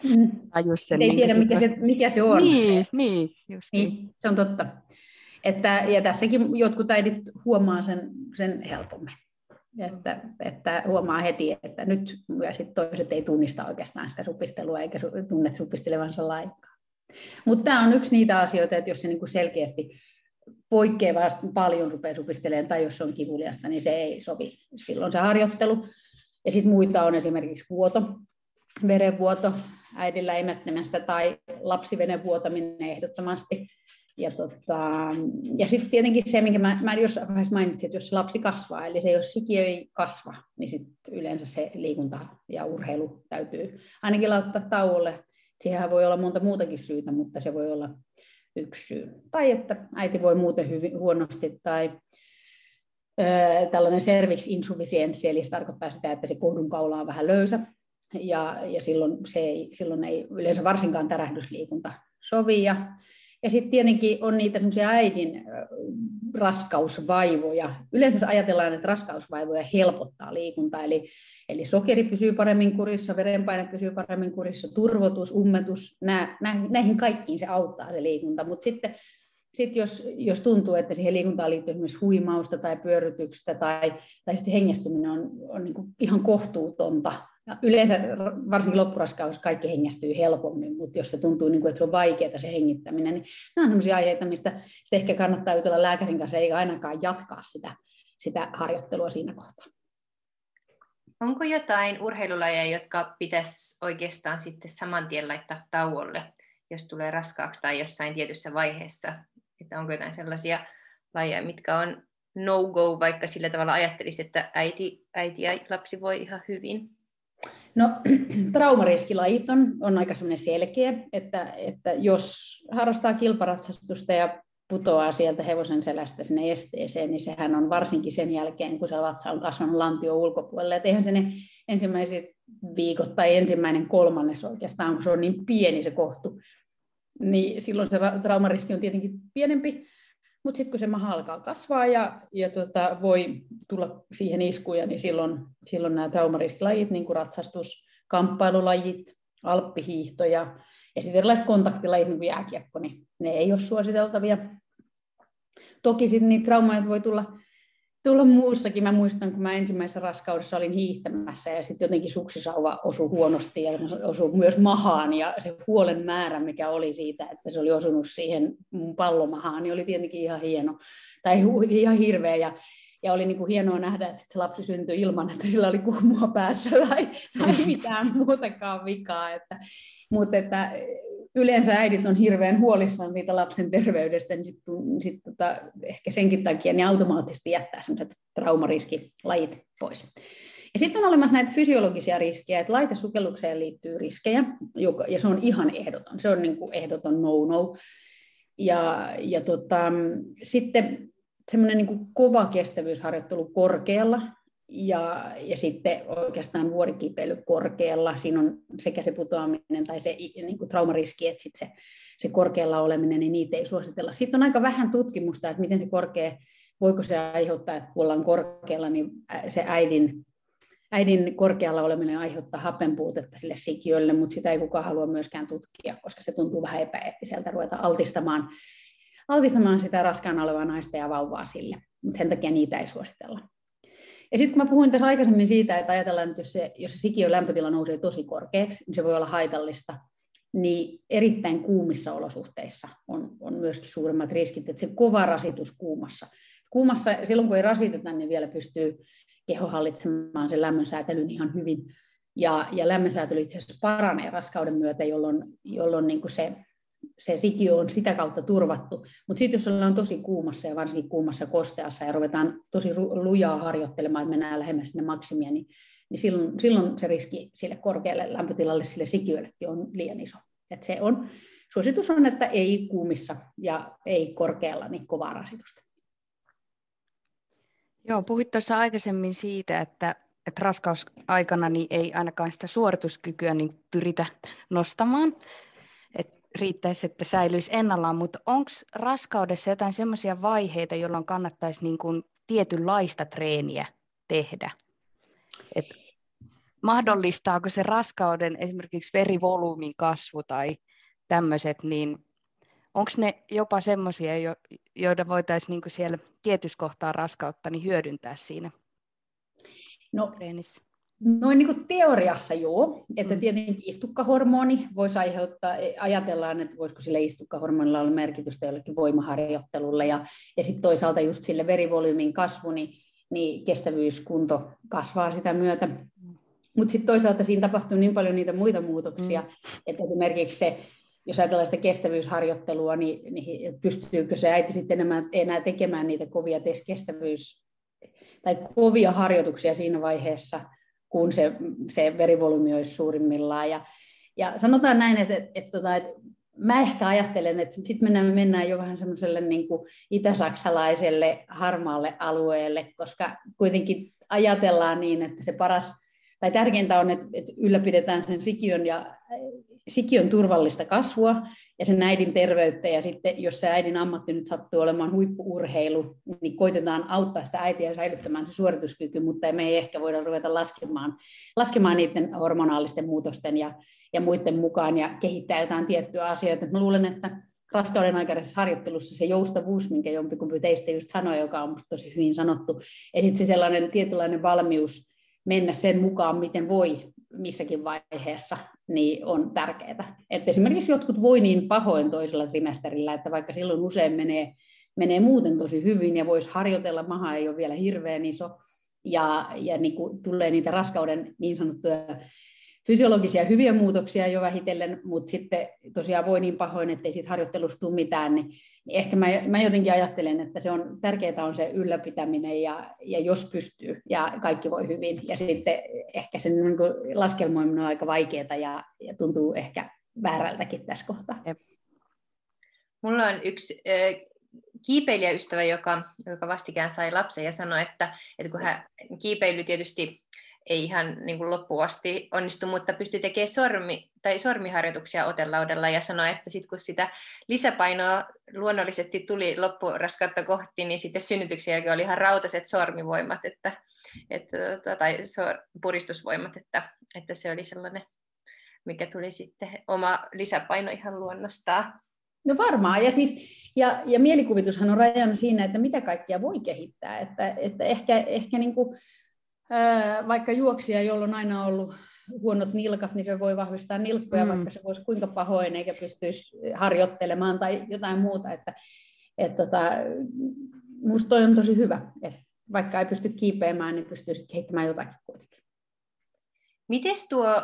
Mm. sen, ei niin tiedä, mikä se, mikä se on. Niin, niin, just niin. niin. Se on totta. Että, ja tässäkin jotkut äidit huomaa sen, sen helpommin. Että, että huomaa heti, että nyt myös toiset ei tunnista oikeastaan sitä supistelua eikä tunne supistelevansa lainkaan. Mutta tämä on yksi niitä asioita, että jos se niinku selkeästi poikkeavasti paljon rupeaa supistelemaan tai jos se on kivuliasta, niin se ei sovi silloin se harjoittelu. Ja sitten muita on esimerkiksi vuoto, verenvuoto äidillä imettämästä tai lapsivenen vuotaminen ehdottomasti. Ja, tota, ja sitten tietenkin se, minkä mä, mä jossain vaiheessa mainitsin, että jos lapsi kasvaa, eli se jos sikiö ei kasva, niin sit yleensä se liikunta ja urheilu täytyy ainakin laittaa tauolle. Siihen voi olla monta muutakin syytä, mutta se voi olla yksi syy. Tai että äiti voi muuten hyvin huonosti tai ö, tällainen cervix insufficiency, eli se tarkoittaa sitä, että se kohdun kaula on vähän löysä, ja, ja silloin, se ei, silloin ei yleensä varsinkaan tärähdysliikunta sovi. Ja, ja sitten tietenkin on niitä semmoisia äidin raskausvaivoja. Yleensä ajatellaan, että raskausvaivoja helpottaa liikunta, eli, eli sokeri pysyy paremmin kurissa, verenpaine pysyy paremmin kurissa, turvotus, ummetus, nää, näihin kaikkiin se auttaa se liikunta, mutta sitten sit jos, jos tuntuu, että siihen liikuntaan liittyy esimerkiksi huimausta tai pyörytystä tai, tai sitten hengästyminen on, on niin ihan kohtuutonta, ja yleensä varsinkin loppuraskaus kaikki hengästyy helpommin, mutta jos se tuntuu, niin kuin, että se on vaikeaa se hengittäminen, niin nämä on sellaisia aiheita, mistä ehkä kannattaa jutella lääkärin kanssa, eikä ainakaan jatkaa sitä, sitä harjoittelua siinä kohtaa. Onko jotain urheilulajeja, jotka pitäisi oikeastaan sitten saman tien laittaa tauolle, jos tulee raskaaksi tai jossain tietyssä vaiheessa? Että onko jotain sellaisia lajeja, mitkä on no-go, vaikka sillä tavalla ajattelisi, että äiti, äiti ja lapsi voi ihan hyvin? No, traumariskilajit on, on aika selkeä, että, että jos harrastaa kilparatsastusta ja putoaa sieltä hevosen selästä sinne esteeseen, niin sehän on varsinkin sen jälkeen, kun se vatsa on kasvanut lantio ulkopuolelle. Et eihän se ne ensimmäiset viikot tai ensimmäinen kolmannes oikeastaan, kun se on niin pieni se kohtu, niin silloin se traumariski on tietenkin pienempi, mutta sitten kun se maha alkaa kasvaa ja, ja tota, voi tulla siihen iskuja, niin silloin, silloin nämä traumariskilajit, niin kuin ratsastus, kamppailulajit, alppihiihto ja, ja sitten erilaiset kontaktilajit, niin kuin jääkiekko, niin ne ei ole suositeltavia. Toki sitten niitä traumaja voi tulla tulla muussakin. Mä muistan, kun mä ensimmäisessä raskaudessa olin hiihtämässä ja sitten jotenkin suksisauva osui huonosti ja osui myös mahaan ja se huolen määrä, mikä oli siitä, että se oli osunut siihen mun pallomahaan, niin oli tietenkin ihan hieno tai ihan hirveä ja ja oli niin kuin hienoa nähdä, että se lapsi syntyi ilman, että sillä oli kuumua päässä tai, tai mitään muutakaan vikaa. Että, mutta että yleensä äidit on hirveän huolissaan siitä lapsen terveydestä, niin sitten sit tota, ehkä senkin takia niin automaattisesti jättää sellaiset traumariskilajit pois. Ja sitten on olemassa näitä fysiologisia riskejä, että laitesukellukseen liittyy riskejä, ja se on ihan ehdoton, se on niin kuin ehdoton no-no. Ja, ja tota, sitten semmoinen niin kova kestävyysharjoittelu korkealla, ja, ja sitten oikeastaan vuorikipeily korkealla, siinä on sekä se putoaminen tai se niin kuin traumariski, että sitten se, se korkealla oleminen, niin niitä ei suositella. Sitten on aika vähän tutkimusta, että miten se korkea, voiko se aiheuttaa, että kun ollaan korkealla, niin se äidin, äidin korkealla oleminen aiheuttaa hapenpuutetta sille sikiölle, mutta sitä ei kukaan halua myöskään tutkia, koska se tuntuu vähän epäeettiseltä ruveta altistamaan, altistamaan sitä raskaana olevaa naista ja vauvaa sille, mutta sen takia niitä ei suositella. Ja sitten kun mä puhuin tässä aikaisemmin siitä, että ajatellaan, että jos se, jos se sikiön lämpötila nousee tosi korkeaksi, niin se voi olla haitallista, niin erittäin kuumissa olosuhteissa on, on myöskin suuremmat riskit, että se kova rasitus kuumassa. Kuumassa, silloin kun ei rasiteta, niin vielä pystyy keho hallitsemaan sen lämmönsäätelyn ihan hyvin. Ja, ja lämmönsäätely itse asiassa paranee raskauden myötä, jolloin, jolloin niin kuin se se sikiö on sitä kautta turvattu. Mutta sitten jos ollaan tosi kuumassa ja varsinkin kuumassa kosteassa ja ruvetaan tosi lujaa harjoittelemaan, että mennään lähemmäs sinne maksimia, niin, niin silloin, silloin se riski sille korkealle lämpötilalle sille sikiöllekin on liian iso. Et se on, suositus on, että ei kuumissa ja ei korkealla niin kovaa rasitusta. Joo, puhuit tuossa aikaisemmin siitä, että, että raskausaikana niin ei ainakaan sitä suorituskykyä niin pyritä nostamaan, riittäisi, että säilyisi ennallaan, mutta onko raskaudessa jotain sellaisia vaiheita, jolloin kannattaisi niin kuin tietynlaista treeniä tehdä? Et mahdollistaako se raskauden esimerkiksi verivolyymin kasvu tai tämmöiset, niin onko ne jopa semmoisia, joita voitaisiin niin siellä tietyssä kohtaa raskautta niin hyödyntää siinä no, treenissä? Noin niin kuin teoriassa joo, että mm. tietenkin istukkahormoni voisi aiheuttaa, ajatellaan, että voisiko sille istukkahormonilla olla merkitystä jollekin voimaharjoittelulle ja, ja sitten toisaalta just sille verivolyymin kasvu, niin, niin kestävyyskunto kasvaa sitä myötä. Mutta sitten toisaalta siinä tapahtuu niin paljon niitä muita muutoksia, mm. että esimerkiksi se, jos ajatellaan sitä kestävyysharjoittelua, niin, niin pystyykö se äiti sitten enää, enää tekemään niitä kovia kestävyys- tai kovia harjoituksia siinä vaiheessa, kun se, se verivolyymi olisi suurimmillaan. Ja, ja sanotaan näin, että, että, että, tota, että mä ehkä ajattelen, että sitten mennään, mennään jo vähän semmoiselle niin itä-saksalaiselle harmaalle alueelle, koska kuitenkin ajatellaan niin, että se paras – tai tärkeintä on, että, että ylläpidetään sen sikiön, ja, sikiön turvallista kasvua ja sen äidin terveyttä, ja sitten jos se äidin ammatti nyt sattuu olemaan huippuurheilu, niin koitetaan auttaa sitä äitiä säilyttämään se suorituskyky, mutta me ei ehkä voida ruveta laskemaan, laskemaan niiden hormonaalisten muutosten ja, ja muiden mukaan ja kehittää jotain tiettyä asioita. Mä luulen, että raskauden aikaisessa harjoittelussa se joustavuus, minkä jompikumpi teistä just sanoi, joka on minusta tosi hyvin sanottu, ja sitten se sellainen tietynlainen valmius mennä sen mukaan, miten voi missäkin vaiheessa, niin on tärkeää. Että esimerkiksi jotkut voi niin pahoin toisella trimesterillä, että vaikka silloin usein menee, menee muuten tosi hyvin ja voisi harjoitella, maha ei ole vielä hirveän iso, ja, ja niin kuin tulee niitä raskauden niin sanottuja fysiologisia hyviä muutoksia jo vähitellen, mutta sitten tosiaan voi niin pahoin, että ei siitä harjoittelusta tule mitään, niin, niin ehkä mä, mä jotenkin ajattelen, että se on tärkeää on se ylläpitäminen ja, ja jos pystyy ja kaikki voi hyvin. Ja sitten ehkä sen niin laskelmoiminen on aika vaikeaa ja, ja tuntuu ehkä väärältäkin tässä kohtaa. Jep. Mulla on yksi äh, kiipeilijäystävä, joka, joka vastikään sai lapsen ja sanoi, että, että kun hän kiipeily tietysti ei ihan niin kuin loppuun asti onnistu, mutta pystyi tekemään sormi, tai sormiharjoituksia otelaudella ja sanoi, että sitten kun sitä lisäpainoa luonnollisesti tuli loppuraskautta kohti, niin sitten synnytyksen jälkeen oli ihan rautaiset sormivoimat että, että, tota, tai sor, puristusvoimat, että, että se oli sellainen, mikä tuli sitten oma lisäpaino ihan luonnostaan. No varmaan, ja, siis, ja, ja mielikuvitushan on rajana siinä, että mitä kaikkia voi kehittää, että, että ehkä, ehkä niin kuin, vaikka juoksija, jolla on aina ollut huonot nilkat, niin se voi vahvistaa nilkkoja, mm. vaikka se voisi kuinka pahoin eikä pystyisi harjoittelemaan tai jotain muuta. Että, et tota, musta toi on tosi hyvä, että vaikka ei pysty kiipeämään, niin pystyy kehittämään jotakin kuitenkin. Miten tuo,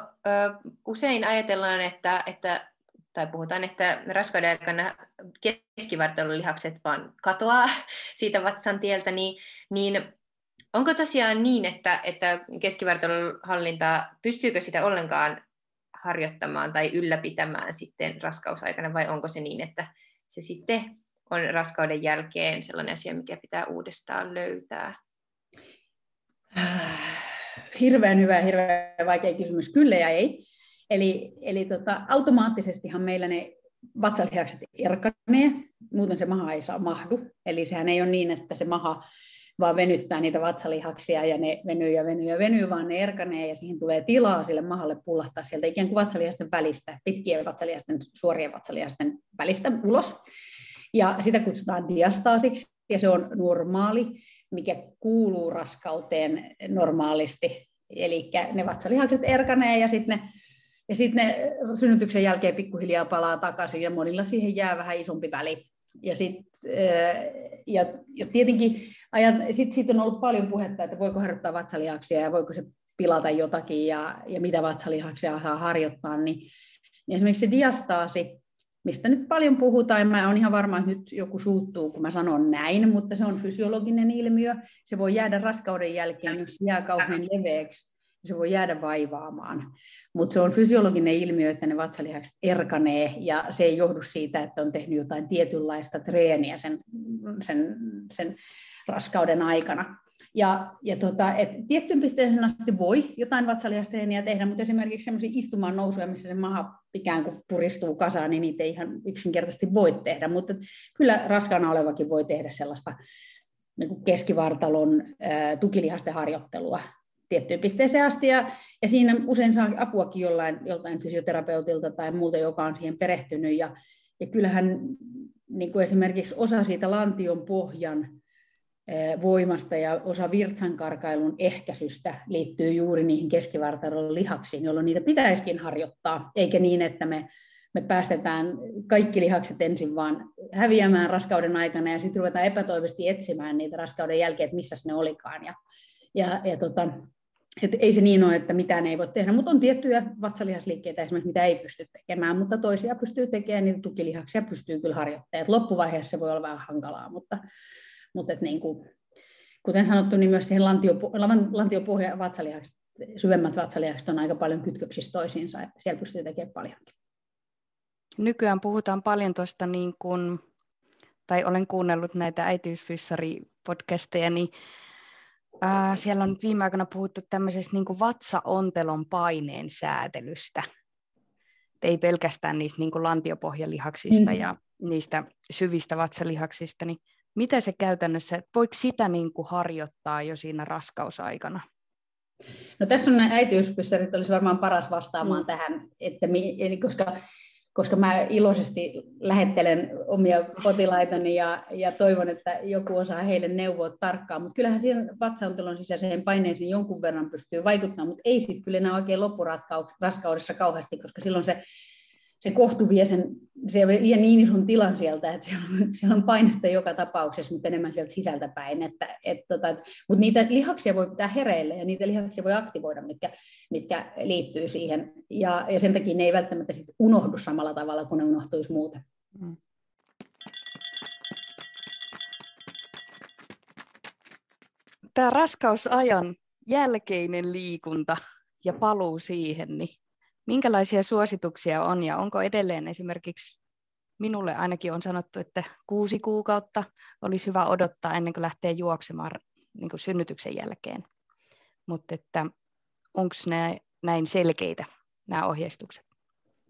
usein ajatellaan, että, että tai puhutaan, että raskauden aikana keskivartalolihakset vaan katoaa siitä vatsan tieltä, niin, niin Onko tosiaan niin, että, että keskivartalon pystyykö sitä ollenkaan harjoittamaan tai ylläpitämään sitten raskausaikana, vai onko se niin, että se sitten on raskauden jälkeen sellainen asia, mikä pitää uudestaan löytää? Hirveän hyvä ja hirveän vaikea kysymys. Kyllä ja ei. Eli, eli tota, automaattisestihan meillä ne vatsalihakset erkanee, muuten se maha ei saa mahdu. Eli sehän ei ole niin, että se maha vaan venyttää niitä vatsalihaksia ja ne venyy ja venyy ja venyy, vaan ne erkanee ja siihen tulee tilaa sille mahalle pullahtaa sieltä ikään kuin vatsalihasten välistä, pitkien vatsalihasten, suorien vatsalihasten välistä ulos. Ja sitä kutsutaan diastaasiksi ja se on normaali, mikä kuuluu raskauteen normaalisti. Eli ne vatsalihakset erkanee ja sitten ne sitten ne synnytyksen jälkeen pikkuhiljaa palaa takaisin ja monilla siihen jää vähän isompi väli ja, sit, ja, ja tietenkin ajat, sit, sit on ollut paljon puhetta, että voiko harjoittaa vatsalihaksia ja voiko se pilata jotakin ja, ja mitä vatsalihaksia saa harjoittaa, niin, niin esimerkiksi se diastaasi, mistä nyt paljon puhutaan, ja mä olen ihan varma, että nyt joku suuttuu, kun mä sanon näin, mutta se on fysiologinen ilmiö, se voi jäädä raskauden jälkeen, jos se jää kauhean leveäksi, se voi jäädä vaivaamaan. Mutta se on fysiologinen ilmiö, että ne vatsalihakset erkanee, ja se ei johdu siitä, että on tehnyt jotain tietynlaista treeniä sen, sen, sen raskauden aikana. Ja, ja tota, et tiettyyn pisteeseen asti voi jotain vatsalihastreeniä tehdä, mutta esimerkiksi sellaisia istumaan nousuja, missä se maha ikään kuin puristuu kasaan, niin niitä ei ihan yksinkertaisesti voi tehdä. Mutta kyllä raskaana olevakin voi tehdä sellaista niin keskivartalon ää, tukilihasten harjoittelua tiettyyn pisteeseen asti. Ja, ja siinä usein saa apuakin jollain, joltain fysioterapeutilta tai muulta, joka on siihen perehtynyt. Ja, ja kyllähän niin kuin esimerkiksi osa siitä lantion pohjan voimasta ja osa virtsankarkailun ehkäisystä liittyy juuri niihin keskivartalon lihaksiin, jolloin niitä pitäisikin harjoittaa, eikä niin, että me, me päästetään kaikki lihakset ensin vaan häviämään raskauden aikana ja sitten ruvetaan epätoivisesti etsimään niitä raskauden jälkeen, että missä ne olikaan. Ja, ja, ja tota, et ei se niin ole, että mitään ei voi tehdä, mutta on tiettyjä vatsalihasliikkeitä esimerkiksi, mitä ei pysty tekemään, mutta toisia pystyy tekemään, niitä tukilihaksia pystyy kyllä harjoittamaan. Loppuvaiheessa se voi olla vähän hankalaa, mutta, mutta et niin kuin, kuten sanottu, niin myös siihen lantiopo, lantiopohja ja vatsalihakset, syvemmät vatsalihakset on aika paljon kytköksissä toisiinsa, että siellä pystyy tekemään paljonkin. Nykyään puhutaan paljon tuosta, niin kuin, tai olen kuunnellut näitä äitiysfyssari-podcasteja, niin ää, siellä on viime aikoina puhuttu tämmöisestä niin vatsaontelon paineen säätelystä. Et ei pelkästään niistä niin lantiopohjalihaksista mm. ja niistä syvistä vatsalihaksista, niin mitä se käytännössä, voiko sitä niin kuin harjoittaa jo siinä raskausaikana? No tässä on nämä äitiyspyssärit, olisi varmaan paras vastaamaan mm. tähän, että mi, eli koska, koska mä iloisesti lähettelen omia potilaitani ja, ja toivon, että joku osaa heille neuvoa tarkkaan, mutta kyllähän siihen vatsauntelon sisäiseen paineeseen jonkun verran pystyy vaikuttamaan, mutta ei sitten kyllä enää oikein loppuraskaudessa kauheasti, koska silloin se se kohtu vie sen, se vie niin ison tilan sieltä, että siellä on, siellä on painetta joka tapauksessa, mutta enemmän sieltä sisältä päin. Että, et, tota, mutta niitä lihaksia voi pitää hereillä ja niitä lihaksia voi aktivoida, mitkä, mitkä liittyy siihen. Ja, ja sen takia ne ei välttämättä sit unohdu samalla tavalla kuin ne unohtuisi muuten. Mm. Tämä raskausajan jälkeinen liikunta ja paluu siihen, niin Minkälaisia suosituksia on ja onko edelleen esimerkiksi minulle ainakin on sanottu, että kuusi kuukautta olisi hyvä odottaa ennen kuin lähtee juoksemaan niin kuin synnytyksen jälkeen. Mutta että onko nämä näin selkeitä nämä ohjeistukset?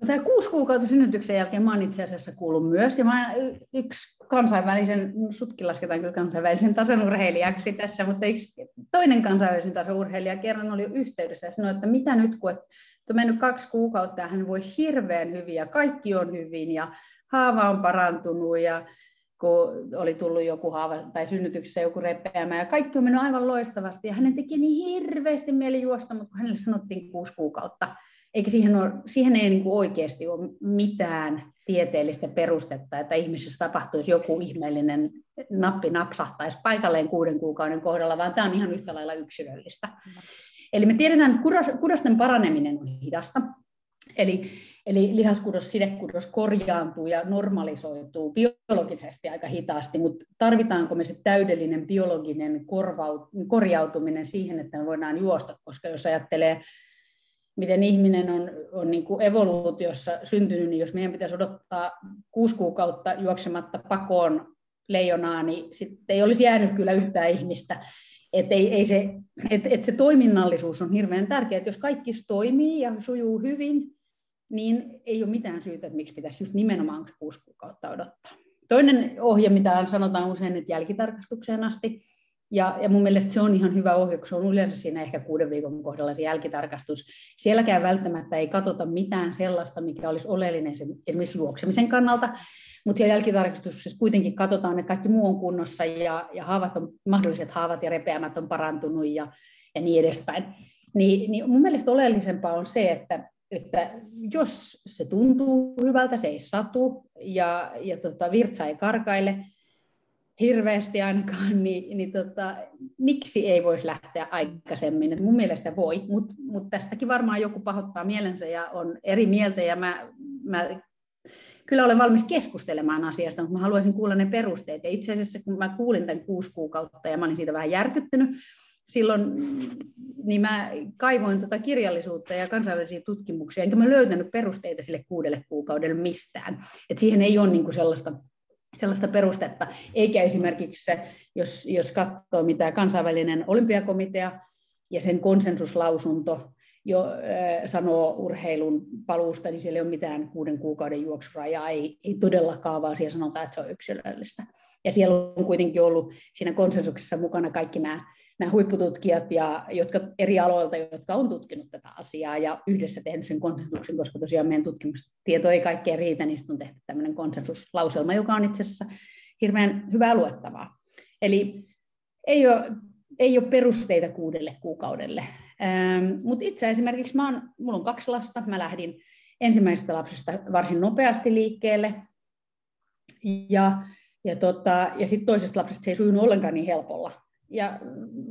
No, tämä kuusi kuukautta synnytyksen jälkeen olen itse asiassa kuullut myös, ja mä yksi kansainvälisen, sutkin lasketaan kyllä kansainvälisen tason urheilijaksi tässä, mutta yksi toinen kansainvälisen tason urheilija kerran oli yhteydessä ja sanoi, että mitä nyt, kun on mennyt kaksi kuukautta ja hän voi hirveän hyvin ja kaikki on hyvin ja haava on parantunut ja kun oli tullut joku haava tai synnytyksessä joku repeämä ja kaikki on mennyt aivan loistavasti ja hänen teki niin hirveästi mieli juosta, mutta kun hänelle sanottiin kuusi kuukautta, eikä siihen, ole, siihen ei niin kuin oikeasti ole mitään tieteellistä perustetta, että ihmisessä tapahtuisi joku ihmeellinen nappi napsahtaisi paikalleen kuuden kuukauden kohdalla, vaan tämä on ihan yhtä lailla yksilöllistä. Eli me tiedetään, että kudosten paraneminen on hidasta, Eli, eli lihaskudos, sidekudos korjaantuu ja normalisoituu biologisesti aika hitaasti, mutta tarvitaanko me se täydellinen biologinen korvaut, korjautuminen siihen, että me voidaan juosta, koska jos ajattelee, miten ihminen on, on niin kuin evoluutiossa syntynyt, niin jos meidän pitäisi odottaa kuusi kuukautta juoksematta pakoon leijonaa, niin sitten ei olisi jäänyt kyllä yhtään ihmistä. Että ei, ei se, et, et se toiminnallisuus on hirveän tärkeää, että jos kaikki toimii ja sujuu hyvin, niin ei ole mitään syytä, että miksi pitäisi just nimenomaan kuusi kuukautta odottaa. Toinen ohje, mitä sanotaan usein, että jälkitarkastukseen asti, ja, ja mun mielestä se on ihan hyvä ohje, kun se on yleensä siinä ehkä kuuden viikon kohdalla se jälkitarkastus. Sielläkään välttämättä ei katsota mitään sellaista, mikä olisi oleellinen sen, esimerkiksi juoksemisen kannalta, mutta siellä jälkitarkastuksessa kuitenkin katsotaan, että kaikki muu on kunnossa ja, ja haavat on, mahdolliset haavat ja repeämät on parantunut ja, ja niin edespäin. Niin, niin mun mielestä oleellisempaa on se, että, että jos se tuntuu hyvältä, se ei satu ja, ja tota, virtsa ei karkaile, hirveästi ainakaan, niin, niin tota, miksi ei voisi lähteä aikaisemmin? Et mun mielestä voi, mutta mut tästäkin varmaan joku pahoittaa mielensä ja on eri mieltä ja mä, mä kyllä olen valmis keskustelemaan asiasta, mutta mä haluaisin kuulla ne perusteet. Ja itse asiassa kun mä kuulin tämän kuusi kuukautta ja mä olin siitä vähän järkyttynyt, silloin niin mä kaivoin tuota kirjallisuutta ja kansainvälisiä tutkimuksia, enkä mä löytänyt perusteita sille kuudelle kuukaudelle mistään. Et siihen ei ole niin kuin sellaista sellaista perustetta, eikä esimerkiksi se, jos, jos katsoo mitä kansainvälinen olympiakomitea ja sen konsensuslausunto jo äh, sanoo urheilun paluusta, niin siellä ei ole mitään kuuden kuukauden juoksurajaa, ei, ei todellakaan, vaan siellä sanotaan, että se on yksilöllistä. Ja siellä on kuitenkin ollut siinä konsensuksessa mukana kaikki nämä, nämä huippututkijat, ja, jotka eri aloilta, jotka on tutkinut tätä asiaa ja yhdessä tehnyt sen konsensuksen, koska tosiaan meidän tutkimustieto ei kaikkea riitä, niin on tehty tämmöinen konsensuslauselma, joka on itse asiassa hirveän hyvää luettavaa. Eli ei ole, ei ole perusteita kuudelle kuukaudelle. Ähm, Mutta itse esimerkiksi, mä oon, mulla on kaksi lasta, mä lähdin ensimmäisestä lapsesta varsin nopeasti liikkeelle, ja ja, tota, ja sitten toisesta lapsesta se ei sujunut ollenkaan niin helpolla. Ja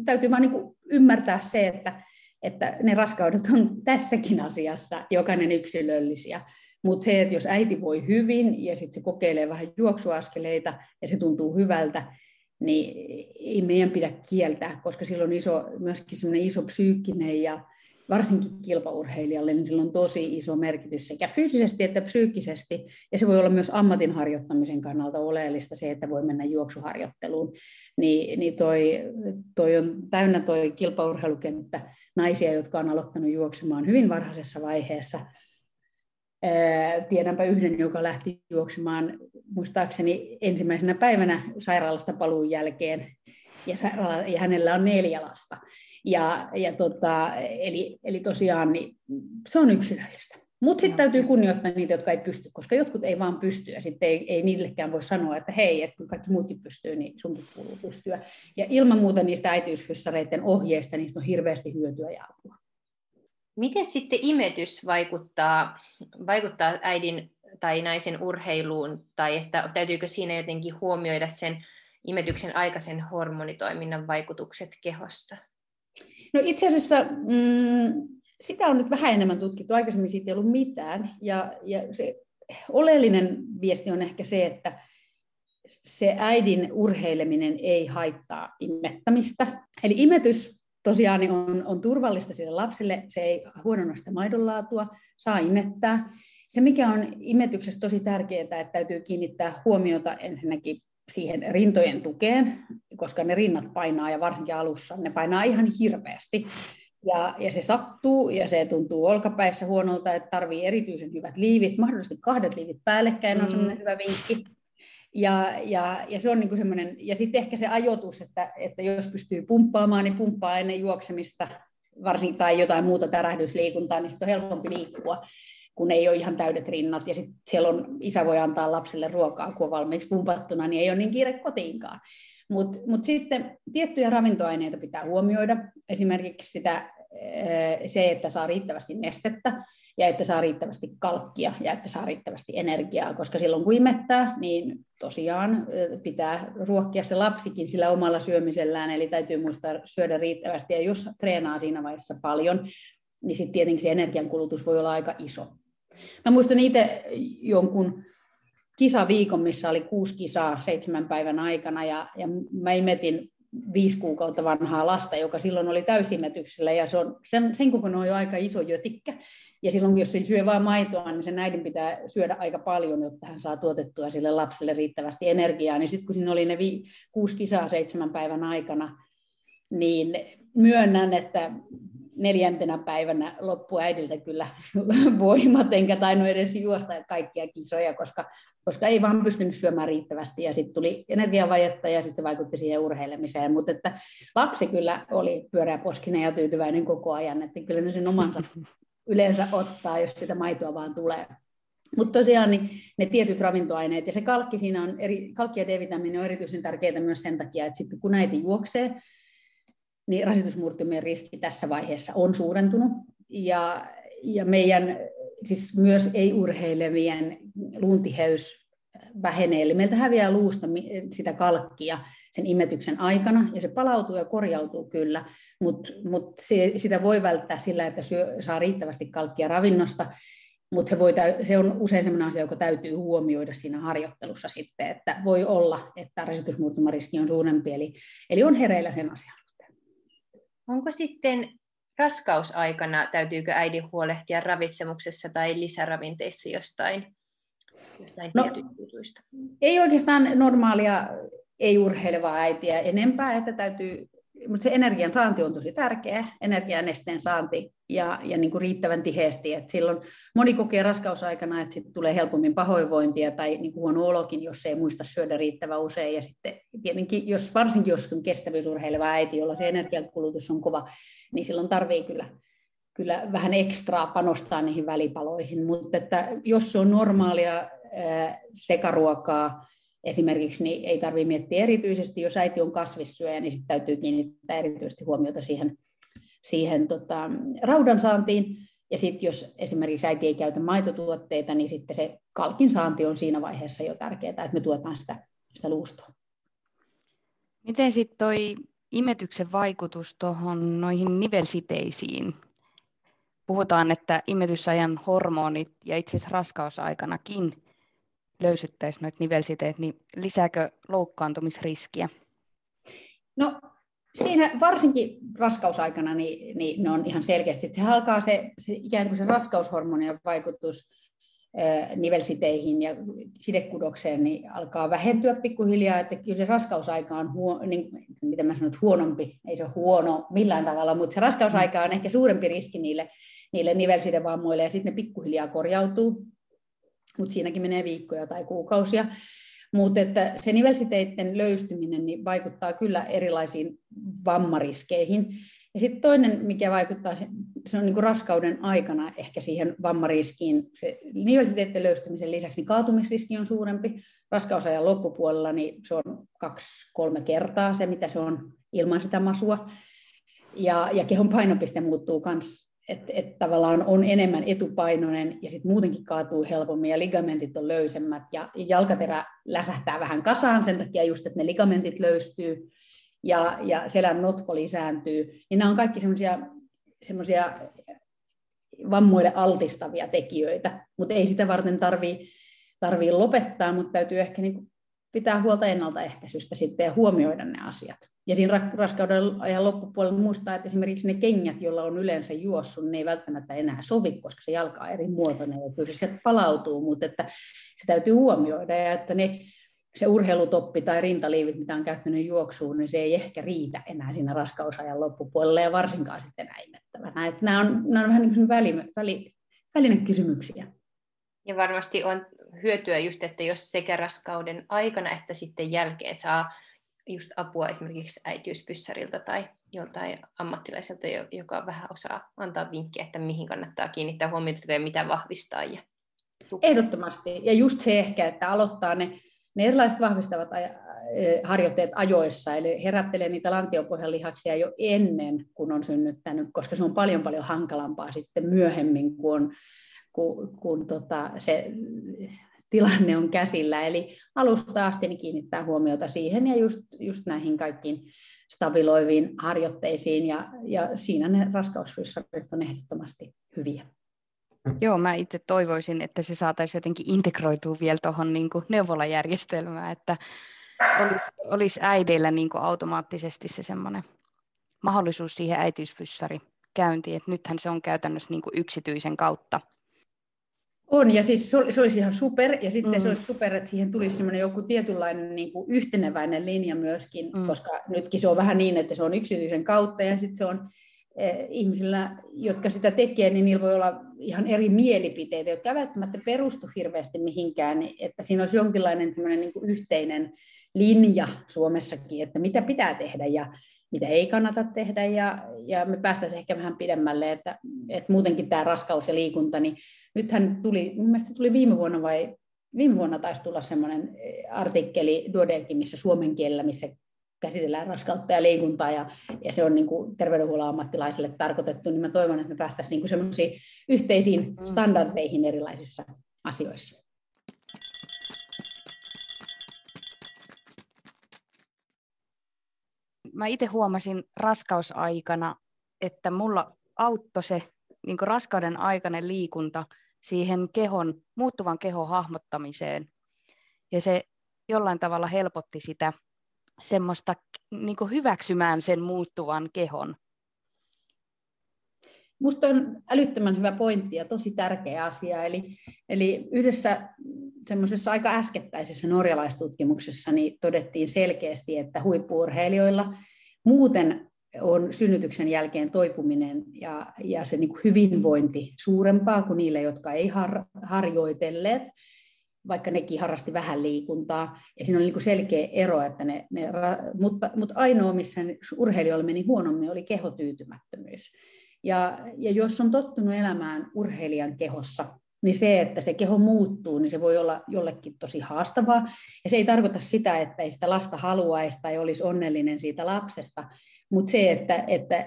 täytyy vaan niin ymmärtää se, että, että ne raskaudet on tässäkin asiassa jokainen yksilöllisiä. Mutta se, että jos äiti voi hyvin ja sitten se kokeilee vähän juoksuaskeleita ja se tuntuu hyvältä, niin ei meidän pidä kieltää, koska sillä on iso, myöskin iso psyykkinen ja varsinkin kilpaurheilijalle, niin sillä on tosi iso merkitys sekä fyysisesti että psyykkisesti. Ja se voi olla myös ammatin harjoittamisen kannalta oleellista se, että voi mennä juoksuharjoitteluun. Niin, niin toi, toi on täynnä toi kilpaurheilukenttä naisia, jotka on aloittanut juoksemaan hyvin varhaisessa vaiheessa. Tiedänpä yhden, joka lähti juoksemaan muistaakseni ensimmäisenä päivänä sairaalasta paluun jälkeen, ja, ja hänellä on neljä lasta. Ja, ja tota, eli, eli tosiaan niin se on yksilöllistä. Mutta sitten täytyy kunnioittaa niitä, jotka ei pysty, koska jotkut ei vaan pysty, ja sitten ei, ei niillekään voi sanoa, että hei, että kun kaikki muutkin pystyy, niin sunkin kuuluu pystyä. Ja ilman muuta niistä äitiysfyssareiden ohjeista, niistä on hirveästi hyötyä ja apua. Miten sitten imetys vaikuttaa, vaikuttaa äidin tai naisen urheiluun, tai että täytyykö siinä jotenkin huomioida sen imetyksen aikaisen hormonitoiminnan vaikutukset kehossa? No itse asiassa mm, sitä on nyt vähän enemmän tutkittu, aikaisemmin siitä ei ollut mitään. Ja, ja se oleellinen viesti on ehkä se, että se äidin urheileminen ei haittaa imettämistä. Eli imetys tosiaan on, on turvallista sille lapselle, se ei huononna sitä maidonlaatua, saa imettää. Se, mikä on imetyksessä tosi tärkeää, että täytyy kiinnittää huomiota ensinnäkin siihen rintojen tukeen, koska ne rinnat painaa ja varsinkin alussa ne painaa ihan hirveästi. Ja, ja se sattuu ja se tuntuu olkapäissä huonolta, että tarvii erityisen hyvät liivit, mahdollisesti kahdet liivit päällekkäin on mm. sellainen hyvä vinkki. Ja, ja, ja se on niin semmoinen, ja sitten ehkä se ajoitus, että, että jos pystyy pumppaamaan, niin pumppaa ennen juoksemista, varsin, tai jotain muuta tärähdysliikuntaa, niin sitten on helpompi liikkua kun ei ole ihan täydet rinnat, ja sitten siellä on, isä voi antaa lapselle ruokaa, kun on valmiiksi pumpattuna, niin ei ole niin kiire kotiinkaan. Mutta mut sitten tiettyjä ravintoaineita pitää huomioida, esimerkiksi sitä, eh, se, että saa riittävästi nestettä ja että saa riittävästi kalkkia ja että saa riittävästi energiaa, koska silloin kun imettää, niin tosiaan eh, pitää ruokkia se lapsikin sillä omalla syömisellään, eli täytyy muistaa syödä riittävästi, ja jos treenaa siinä vaiheessa paljon, niin sitten tietenkin se energiankulutus voi olla aika iso. Mä muistan itse jonkun kisaviikon, missä oli kuusi kisaa seitsemän päivän aikana, ja, ja mä imetin viisi kuukautta vanhaa lasta, joka silloin oli täysimetyksellä, ja se on, sen, sen kokoinen on jo aika iso jötikkä, ja silloin jos se syö vain maitoa, niin sen äidin pitää syödä aika paljon, jotta hän saa tuotettua sille lapselle riittävästi energiaa, niin sitten kun siinä oli ne vi, kuusi kisaa seitsemän päivän aikana, niin myönnän, että neljäntenä päivänä loppu äidiltä kyllä voimat, enkä tainnut edes juosta kaikkia kisoja, koska, koska ei vaan pystynyt syömään riittävästi ja sitten tuli energiavajetta ja sitten se vaikutti siihen urheilemiseen, mutta että lapsi kyllä oli pyöreäposkinen ja tyytyväinen koko ajan, että kyllä ne sen omansa yleensä ottaa, jos sitä maitoa vaan tulee. Mutta tosiaan niin ne tietyt ravintoaineet ja se kalkki siinä on, eri, kalkki ja D-vitamiini on erityisen tärkeää myös sen takia, että sitten kun äiti juoksee, niin rasitusmurtumien riski tässä vaiheessa on suurentunut. Ja, ja meidän siis myös ei-urheilevien luuntiheys vähenee, eli meiltä häviää luusta sitä kalkkia sen imetyksen aikana, ja se palautuu ja korjautuu kyllä, mutta mut sitä voi välttää sillä, että syö, saa riittävästi kalkkia ravinnosta, mutta se, voi, se on usein sellainen asia, joka täytyy huomioida siinä harjoittelussa sitten, että voi olla, että rasitusmurtumariski on suurempi, eli, eli on hereillä sen asian. Onko sitten raskausaikana, täytyykö äidin huolehtia ravitsemuksessa tai lisäravinteissa jostain no, Ei oikeastaan normaalia ei-urheilevaa äitiä enempää, että täytyy mutta se energian saanti on tosi tärkeä, energianesteen saanti ja, ja niin kuin riittävän tiheesti. Et silloin moni kokee raskausaikana, että sit tulee helpommin pahoinvointia tai niin kuin huono olokin, jos ei muista syödä riittävän usein. Ja sitten tietenkin, jos, varsinkin jos on kestävyysurheileva äiti, jolla se energiankulutus on kova, niin silloin tarvii kyllä, kyllä vähän ekstraa panostaa niihin välipaloihin. Mutta että jos se on normaalia sekaruokaa, esimerkiksi niin ei tarvitse miettiä erityisesti, jos äiti on kasvissyöjä, niin sitten täytyy kiinnittää erityisesti huomiota siihen, siihen tota, raudan saantiin. Ja sitten jos esimerkiksi äiti ei käytä maitotuotteita, niin sitten se kalkin saanti on siinä vaiheessa jo tärkeää, että me tuotaan sitä, sitä luustoa. Miten sitten toi imetyksen vaikutus tuohon noihin nivelsiteisiin? Puhutaan, että imetysajan hormonit ja itse asiassa raskausaikanakin löysyttäisiin noita nivelsiteet, niin lisääkö loukkaantumisriskiä? No siinä varsinkin raskausaikana niin, niin ne on ihan selkeästi, että se alkaa se, se ikään kuin se raskaushormonien vaikutus nivelsiteihin ja sidekudokseen niin alkaa vähentyä pikkuhiljaa, että kyllä se raskausaika on, huo, niin, mitä mä sanon, huonompi, ei se ole huono millään tavalla, mutta se raskausaika on ehkä suurempi riski niille, niille nivelsidevammoille ja sitten ne pikkuhiljaa korjautuu mutta siinäkin menee viikkoja tai kuukausia. Mutta että se nivelsiteiden löystyminen niin vaikuttaa kyllä erilaisiin vammariskeihin. Ja sitten toinen, mikä vaikuttaa, se on niin kuin raskauden aikana ehkä siihen vammariskiin. Se nivelsiteiden löystymisen lisäksi niin kaatumisriski on suurempi. Raskausajan loppupuolella niin se on kaksi-kolme kertaa se, mitä se on ilman sitä masua. Ja, ja kehon painopiste muuttuu myös että et tavallaan on enemmän etupainoinen ja sitten muutenkin kaatuu helpommin ja ligamentit on löysemmät ja jalkaterä läsähtää vähän kasaan sen takia just, että ne ligamentit löystyy ja, ja selän notko lisääntyy, niin nämä on kaikki semmoisia vammoille altistavia tekijöitä, mutta ei sitä varten tarvii, tarvii lopettaa, mutta täytyy ehkä niin pitää huolta ennaltaehkäisystä sitten ja huomioida ne asiat. Ja siinä raskauden ajan loppupuolella muistaa, että esimerkiksi ne kengät, joilla on yleensä juossut, ne ei välttämättä enää sovi, koska se jalka on eri muotoinen ja kyllä se palautuu, mutta että se täytyy huomioida ja että ne, se urheilutoppi tai rintaliivit, mitä on käyttänyt juoksuun, niin se ei ehkä riitä enää siinä raskausajan loppupuolella ja varsinkaan sitten näimettävänä. Että nämä, on, nämä on vähän niin kuin väli, väli, välinen kysymyksiä. Ja varmasti on hyötyä just, että jos sekä raskauden aikana että sitten jälkeen saa just apua esimerkiksi äitiysfyssarilta tai joltain ammattilaiselta, joka vähän osaa antaa vinkkejä, että mihin kannattaa kiinnittää huomiota ja mitä vahvistaa. Ja Ehdottomasti. Ja just se ehkä, että aloittaa ne, ne erilaiset vahvistavat e, harjoitteet ajoissa, eli herättelee niitä lantiopohjan lihaksia jo ennen, kun on synnyttänyt, koska se on paljon paljon hankalampaa sitten myöhemmin, kun on kun, kun tota, se tilanne on käsillä. Eli alusta asti niin kiinnittää huomiota siihen ja just, just näihin kaikkiin stabiloiviin harjoitteisiin, ja, ja siinä ne raskausfyssarit on ehdottomasti hyviä. Joo, mä itse toivoisin, että se saataisiin jotenkin integroitua vielä tuohon niin neuvolajärjestelmään, että olisi, olisi äideillä niin kuin automaattisesti se semmoinen mahdollisuus siihen äitiysfyssari käyntiin, että nythän se on käytännössä niin kuin yksityisen kautta on, ja siis se, olisi ihan super, ja sitten mm. se olisi super, että siihen tulisi semmoinen joku tietynlainen niin kuin yhteneväinen linja myöskin, mm. koska nytkin se on vähän niin, että se on yksityisen kautta, ja sitten se on eh, ihmisillä, jotka sitä tekee, niin niillä voi olla ihan eri mielipiteitä, jotka eivät välttämättä perustu hirveästi mihinkään, niin että siinä olisi jonkinlainen niin kuin yhteinen linja Suomessakin, että mitä pitää tehdä, ja mitä ei kannata tehdä, ja, ja me päästäisiin ehkä vähän pidemmälle, että, että muutenkin tämä raskaus ja liikunta, niin nythän tuli, mielestäni tuli viime vuonna vai viime vuonna taisi tulla semmoinen eh, artikkeli missä suomen kielellä, missä käsitellään raskautta ja liikuntaa, ja, ja se on niin kuin terveydenhuollon ammattilaisille tarkoitettu, niin mä toivon, että me päästäisiin niin semmoisiin yhteisiin mm. standardeihin erilaisissa asioissa. Mä itse huomasin raskausaikana, että mulla auttoi se niin raskauden aikainen liikunta – siihen kehon, muuttuvan kehon hahmottamiseen. Ja se jollain tavalla helpotti sitä semmoista niin hyväksymään sen muuttuvan kehon. Minusta on älyttömän hyvä pointti ja tosi tärkeä asia. Eli, eli yhdessä semmoisessa aika äskettäisessä norjalaistutkimuksessa niin todettiin selkeästi, että huippuurheilijoilla muuten on synnytyksen jälkeen toipuminen ja, ja se niin hyvinvointi suurempaa kuin niille, jotka ei har, harjoitelleet, vaikka nekin harrasti vähän liikuntaa. Ja siinä oli niin selkeä ero, että ne, ne, mutta, mutta ainoa, missä urheilijoilla meni huonommin, oli kehotyytymättömyys. Ja, ja jos on tottunut elämään urheilijan kehossa, niin se, että se keho muuttuu, niin se voi olla jollekin tosi haastavaa. Ja se ei tarkoita sitä, että ei sitä lasta haluaisi tai olisi onnellinen siitä lapsesta, mutta se, että, että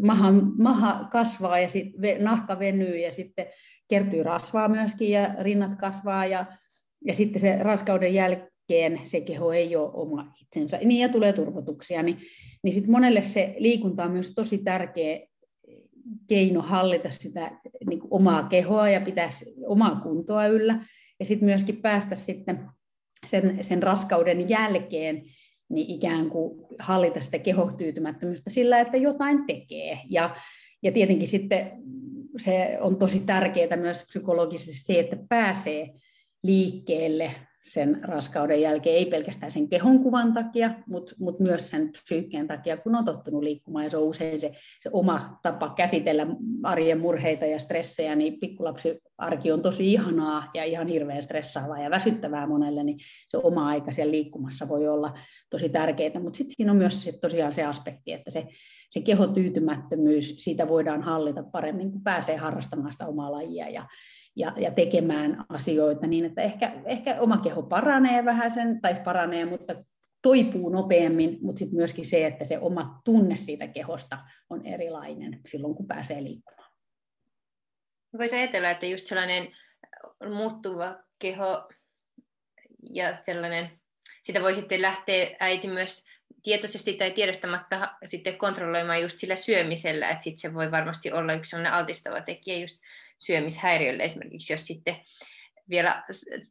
maha, maha kasvaa ja sit nahka venyy ja sitten kertyy rasvaa myöskin ja rinnat kasvaa ja, ja sitten se raskauden jälkeen se keho ei ole oma itsensä. Niin ja tulee turvotuksia, niin, niin sitten monelle se liikunta on myös tosi tärkeä keino hallita sitä niin kuin omaa kehoa ja pitää omaa kuntoa yllä. Ja sitten myöskin päästä sitten sen, sen raskauden jälkeen niin ikään kuin hallita sitä kehotyytymättömyyttä sillä, että jotain tekee. Ja, ja tietenkin sitten se on tosi tärkeää myös psykologisesti se, että pääsee liikkeelle sen raskauden jälkeen, ei pelkästään sen kehonkuvan takia, mutta mut myös sen psyykkeen takia, kun on tottunut liikkumaan, ja se on usein se, se oma tapa käsitellä arjen murheita ja stressejä, niin pikkulapsiarki on tosi ihanaa ja ihan hirveän stressaavaa ja väsyttävää monelle, niin se oma aika siellä liikkumassa voi olla tosi tärkeää, mutta sitten siinä on myös se, tosiaan se aspekti, että se, se kehotyytymättömyys, siitä voidaan hallita paremmin, kun pääsee harrastamaan sitä omaa lajia ja, ja, ja tekemään asioita niin, että ehkä, ehkä oma keho paranee vähän sen, tai paranee, mutta toipuu nopeammin, mutta sitten myöskin se, että se oma tunne siitä kehosta on erilainen silloin, kun pääsee liikkumaan. Voisi ajatella, että just sellainen muuttuva keho ja sellainen, sitä voi sitten lähteä äiti myös tietoisesti tai tiedostamatta sitten kontrolloimaan just sillä syömisellä, että sitten se voi varmasti olla yksi sellainen altistava tekijä just syömishäiriölle esimerkiksi, jos sitten vielä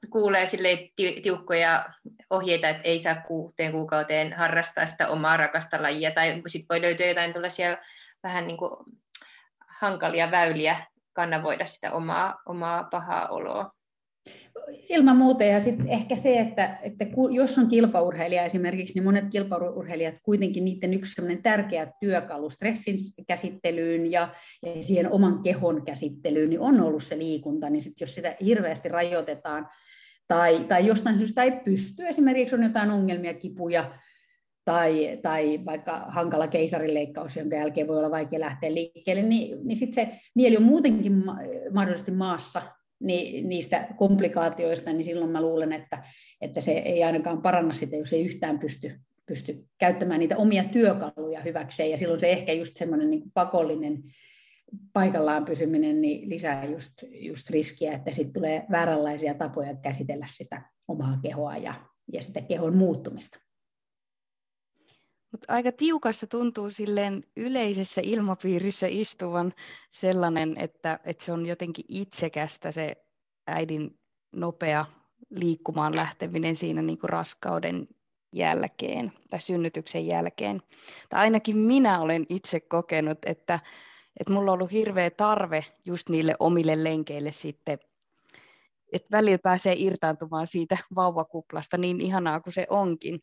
kuulee sille tiukkoja ohjeita, että ei saa kuuteen kuukauteen harrastaa sitä omaa rakasta lajia, tai sitten voi löytyä jotain tällaisia vähän niin kuin hankalia väyliä kannavoida sitä omaa, omaa pahaa oloa. Ilman muuta, ja sitten ehkä se, että, että jos on kilpaurheilija esimerkiksi, niin monet kilpaurheilijat kuitenkin niiden yksi tärkeä työkalu stressin käsittelyyn ja, ja siihen oman kehon käsittelyyn, niin on ollut se liikunta, niin sit jos sitä hirveästi rajoitetaan, tai, tai jostain syystä ei pysty, esimerkiksi on jotain ongelmia, kipuja, tai, tai vaikka hankala keisarileikkaus, jonka jälkeen voi olla vaikea lähteä liikkeelle, niin, niin sitten se mieli on muutenkin mahdollisesti maassa niistä komplikaatioista, niin silloin mä luulen, että, että se ei ainakaan paranna sitä, jos ei yhtään pysty, pysty käyttämään niitä omia työkaluja hyväkseen. Ja silloin se ehkä just semmoinen niin pakollinen paikallaan pysyminen niin lisää just, just riskiä, että sitten tulee vääränlaisia tapoja käsitellä sitä omaa kehoa ja, ja sitä kehon muuttumista. Mutta aika tiukassa tuntuu silleen yleisessä ilmapiirissä istuvan sellainen, että, että se on jotenkin itsekästä se äidin nopea liikkumaan lähteminen siinä niin kuin raskauden jälkeen tai synnytyksen jälkeen. Tai ainakin minä olen itse kokenut, että, että mulla on ollut hirveä tarve just niille omille lenkeille sitten, että välillä pääsee irtaantumaan siitä vauvakuplasta niin ihanaa kuin se onkin.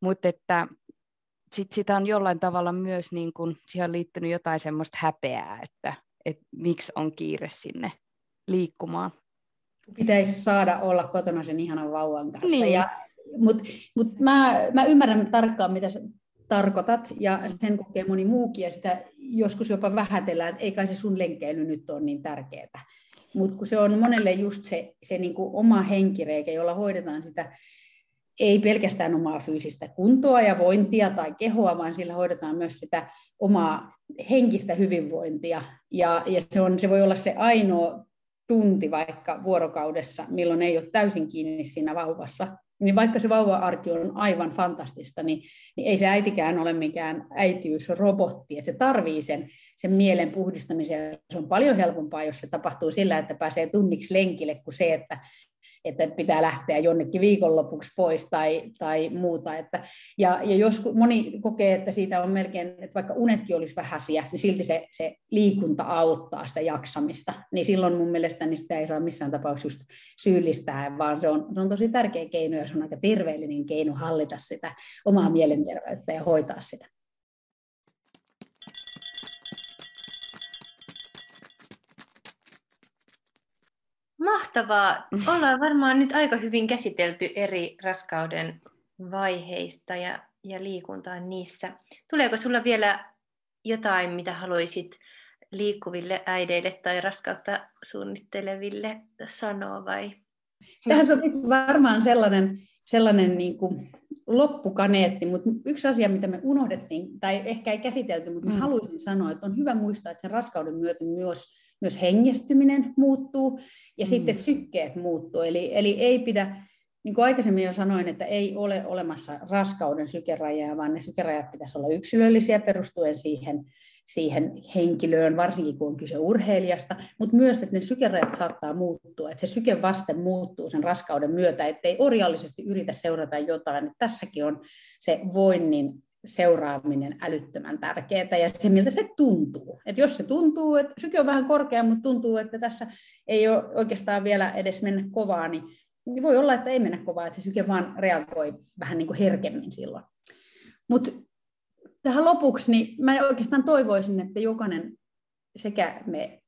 Mutta että sit sitä on jollain tavalla myös, niin kun, siihen on liittynyt jotain semmoista häpeää, että, että miksi on kiire sinne liikkumaan. Pitäisi saada olla kotona sen ihanan vauvan kanssa. Niin. Ja, Mutta mut mä, mä ymmärrän tarkkaan, mitä sä tarkoitat, ja sen kokee moni muukin, ja sitä joskus jopa vähätellään, että ei kai se sun lenkeily nyt ole niin tärkeää. Mutta kun se on monelle just se, se niinku oma henkireikä, jolla hoidetaan sitä ei pelkästään omaa fyysistä kuntoa ja vointia tai kehoa, vaan sillä hoidetaan myös sitä omaa henkistä hyvinvointia. Ja, ja se, on, se voi olla se ainoa tunti vaikka vuorokaudessa, milloin ei ole täysin kiinni siinä vauvassa. Niin vaikka se vauva-arki on aivan fantastista, niin, niin ei se äitikään ole mikään äitiysrobotti, että se tarvii sen, sen mielen puhdistamiseen. Se on paljon helpompaa, jos se tapahtuu sillä, että pääsee tunniksi lenkille, kuin se, että että pitää lähteä jonnekin viikonlopuksi pois tai, tai muuta. Että, ja, ja jos moni kokee, että siitä on melkein, että vaikka unetkin olisi vähäisiä, niin silti se, se liikunta auttaa sitä jaksamista. Niin silloin mun mielestä niin sitä ei saa missään tapauksessa syyllistää, vaan se on, se on tosi tärkeä keino ja se on aika terveellinen keino hallita sitä omaa mielenterveyttä ja hoitaa sitä. Mahtavaa. Ollaan varmaan nyt aika hyvin käsitelty eri raskauden vaiheista ja, ja liikuntaa niissä. Tuleeko sulla vielä jotain, mitä haluaisit liikkuville äideille tai raskautta suunnitteleville sanoa vai? Tähän sopisi varmaan sellainen, sellainen niin kuin loppukaneetti, mutta yksi asia, mitä me unohdettiin, tai ehkä ei käsitelty, mutta mm. haluaisin sanoa, että on hyvä muistaa, että sen raskauden myötä myös, myös hengestyminen muuttuu, ja mm. sitten sykkeet muuttuu. Eli, eli ei pidä, niin kuin aikaisemmin jo sanoin, että ei ole olemassa raskauden sykerajaa, vaan ne sykerajat pitäisi olla yksilöllisiä perustuen siihen, siihen henkilöön, varsinkin kun on kyse urheilijasta, mutta myös, että ne sykerajat saattaa muuttua, että se sykevaste muuttuu sen raskauden myötä, ettei orjallisesti yritä seurata jotain. Että tässäkin on se voinnin seuraaminen älyttömän tärkeää ja se, miltä se tuntuu. Et jos se tuntuu, että syke on vähän korkea, mutta tuntuu, että tässä ei ole oikeastaan vielä edes mennä kovaa, niin, niin voi olla, että ei mennä kovaa, että se syke vaan reagoi vähän niin kuin herkemmin silloin. Mutta tähän lopuksi, niin mä oikeastaan toivoisin, että jokainen sekä me,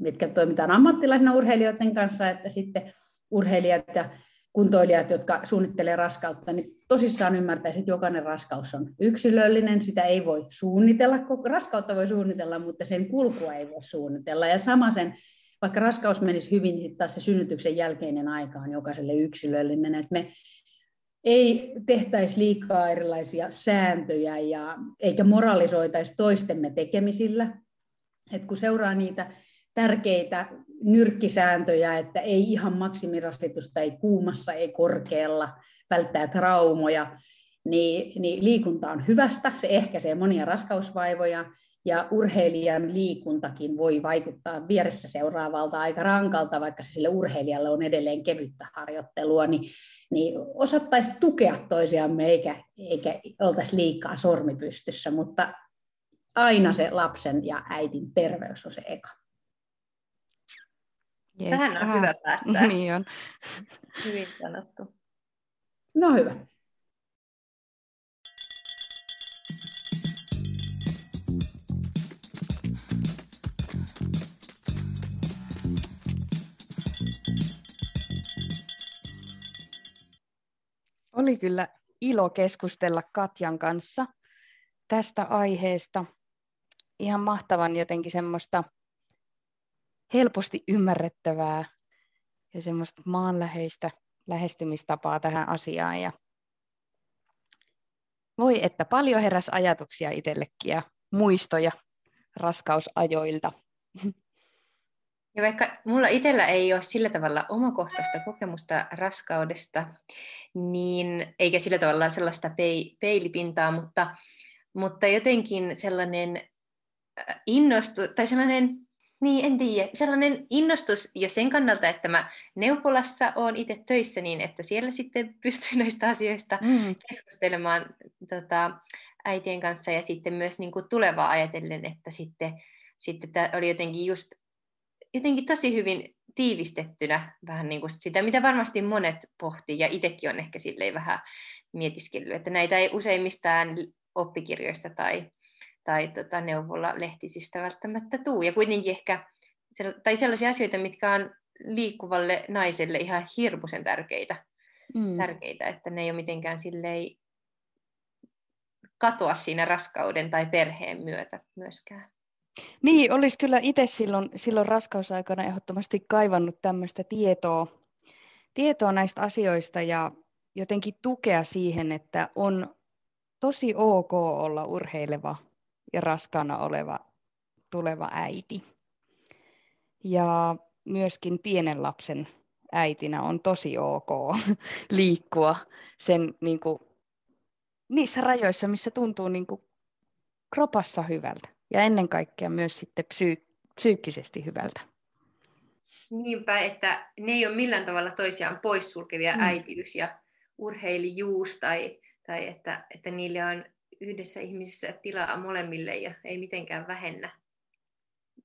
mitkä toimitaan ammattilaisina urheilijoiden kanssa, että sitten urheilijat ja kuntoilijat, jotka suunnittelee raskautta, niin tosissaan ymmärtäisi, että jokainen raskaus on yksilöllinen, sitä ei voi suunnitella, raskautta voi suunnitella, mutta sen kulkua ei voi suunnitella. Ja sama sen, vaikka raskaus menisi hyvin, niin taas se synnytyksen jälkeinen aika on jokaiselle yksilöllinen, että me ei tehtäisi liikaa erilaisia sääntöjä ja eikä moralisoitaisi toistemme tekemisillä. Et kun seuraa niitä tärkeitä nyrkkisääntöjä, että ei ihan maksimirasitusta, ei kuumassa, ei korkealla, välttää traumoja, niin, niin liikunta on hyvästä, se ehkäisee monia raskausvaivoja, ja urheilijan liikuntakin voi vaikuttaa vieressä seuraavalta aika rankalta, vaikka se sille urheilijalle on edelleen kevyttä harjoittelua, niin, niin osattaisi tukea toisiamme eikä, eikä oltaisi liikaa sormipystyssä, mutta aina se lapsen ja äidin terveys on se eka. Jees, Tähän on hyvä päättää. Niin on. Hyvin sanottu. No hyvä. Oli kyllä ilo keskustella Katjan kanssa tästä aiheesta. Ihan mahtavan jotenkin semmoista helposti ymmärrettävää ja semmoista maanläheistä lähestymistapaa tähän asiaan. Ja voi, että paljon heräs ajatuksia itsellekin ja muistoja raskausajoilta. Ja vaikka mulla itsellä ei ole sillä tavalla omakohtaista kokemusta raskaudesta, niin, eikä sillä tavalla sellaista peilipintaa, mutta, mutta jotenkin sellainen äh, innostu, tai sellainen niin, en tiedä. Sellainen innostus jo sen kannalta, että mä Neuvolassa olen itse töissä niin, että siellä sitten pystyy näistä asioista mm. keskustelemaan tota, äitien kanssa ja sitten myös niin kuin tulevaa ajatellen, että sitten, sitten tämä oli jotenkin just jotenkin tosi hyvin tiivistettynä vähän niin kuin sitä, mitä varmasti monet pohtii ja itsekin on ehkä silleen vähän mietiskellyt, että näitä ei usein mistään oppikirjoista tai tai tota, neuvolla lehtisistä välttämättä tuu. Ja kuitenkin ehkä, tai sellaisia asioita, mitkä on liikkuvalle naiselle ihan hirmuisen tärkeitä, mm. tärkeitä että ne ei ole mitenkään silleen katoa siinä raskauden tai perheen myötä myöskään. Niin, olisi kyllä itse silloin, silloin raskausaikana ehdottomasti kaivannut tämmöistä tietoa, tietoa näistä asioista ja jotenkin tukea siihen, että on tosi ok olla urheileva ja raskaana oleva tuleva äiti. Ja myöskin pienen lapsen äitinä on tosi ok liikkua sen, niin kuin, niissä rajoissa, missä tuntuu niin kuin, kropassa hyvältä. ja ennen kaikkea myös sitten psyy- psyykkisesti hyvältä. Niinpä, että ne ei ole millään tavalla toisiaan poissulkevia mm. äitiys ja urheilijuus tai, tai että, että niille on yhdessä ihmisissä tilaa molemmille ja ei mitenkään vähennä,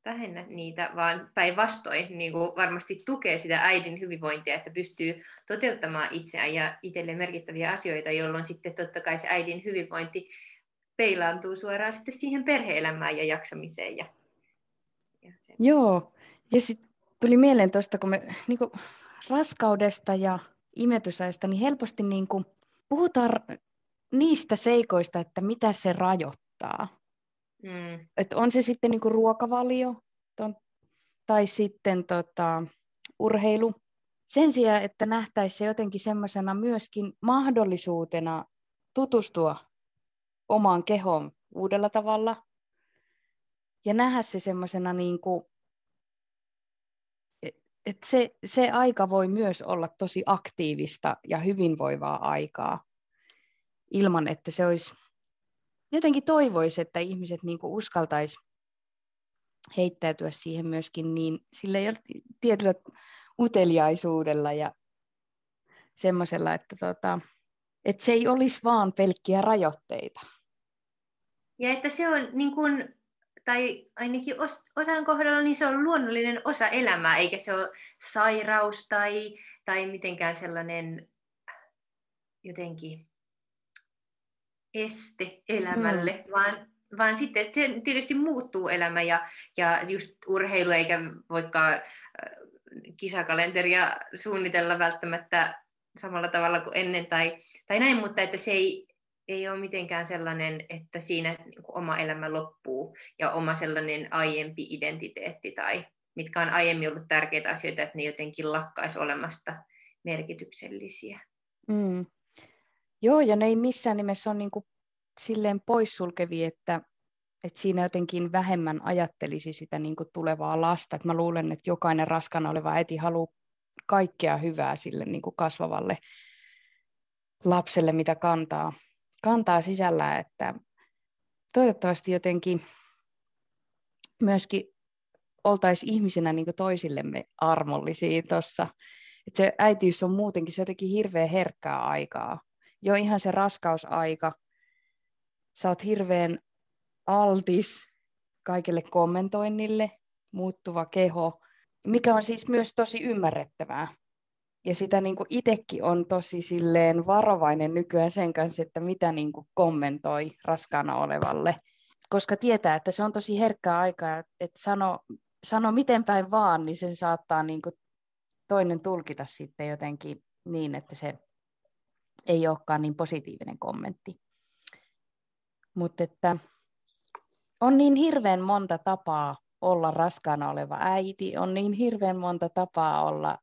vähennä niitä, vaan päinvastoin niin varmasti tukee sitä äidin hyvinvointia, että pystyy toteuttamaan itseään ja itselleen merkittäviä asioita, jolloin sitten totta kai se äidin hyvinvointi peilaantuu suoraan sitten siihen perheelämään ja jaksamiseen. Ja, ja Joo, ja sitten tuli mieleen tuosta, kun me niin kuin raskaudesta ja imetysajasta, niin helposti niin kuin puhutaan niistä seikoista, että mitä se rajoittaa. Mm. Et on se sitten niin kuin ruokavalio ton, tai sitten tota, urheilu. Sen sijaan, että nähtäisi se jotenkin semmoisena myöskin mahdollisuutena tutustua omaan kehoon uudella tavalla ja nähdä se semmoisena niin kuin et se, se aika voi myös olla tosi aktiivista ja hyvinvoivaa aikaa ilman, että se olisi, jotenkin toivoisi, että ihmiset niin uskaltaisi heittäytyä siihen myöskin niin sillä tietyllä uteliaisuudella ja semmoisella, että, tota, että se ei olisi vaan pelkkiä rajoitteita. Ja että se on niin kuin tai ainakin os, osan kohdalla, niin se on luonnollinen osa elämää, eikä se ole sairaus tai, tai mitenkään sellainen jotenkin este elämälle, mm. vaan, vaan sitten se tietysti muuttuu elämä ja, ja just urheilu, eikä voikaan äh, kisakalenteria suunnitella välttämättä samalla tavalla kuin ennen tai, tai näin, mutta että se ei, ei ole mitenkään sellainen, että siinä niin kuin oma elämä loppuu ja oma sellainen aiempi identiteetti tai mitkä on aiemmin ollut tärkeitä asioita, että ne jotenkin lakkaisi olemasta merkityksellisiä. Mm. Joo, ja ne ei missään nimessä ole niin kuin silleen poissulkevi, että, että siinä jotenkin vähemmän ajattelisi sitä niin kuin tulevaa lasta. Että mä luulen, että jokainen raskana oleva äiti haluaa kaikkea hyvää sille niin kuin kasvavalle lapselle, mitä kantaa kantaa sisällä, että toivottavasti jotenkin myöskin oltaisiin ihmisenä niin toisillemme armollisia tuossa. Että se äitiys on muutenkin se jotenkin hirveän herkkää aikaa. Jo ihan se raskausaika. Sä oot hirveän altis kaikille kommentoinnille, muuttuva keho, mikä on siis myös tosi ymmärrettävää ja sitä niin kuin itsekin on tosi silleen varovainen nykyään sen kanssa, että mitä niin kuin kommentoi raskaana olevalle, koska tietää, että se on tosi herkkää aikaa, että sano, sano miten päin vaan, niin sen saattaa niin kuin toinen tulkita sitten jotenkin niin, että se ei olekaan niin positiivinen kommentti. Mutta että on niin hirveän monta tapaa olla raskaana oleva äiti, on niin hirveän monta tapaa olla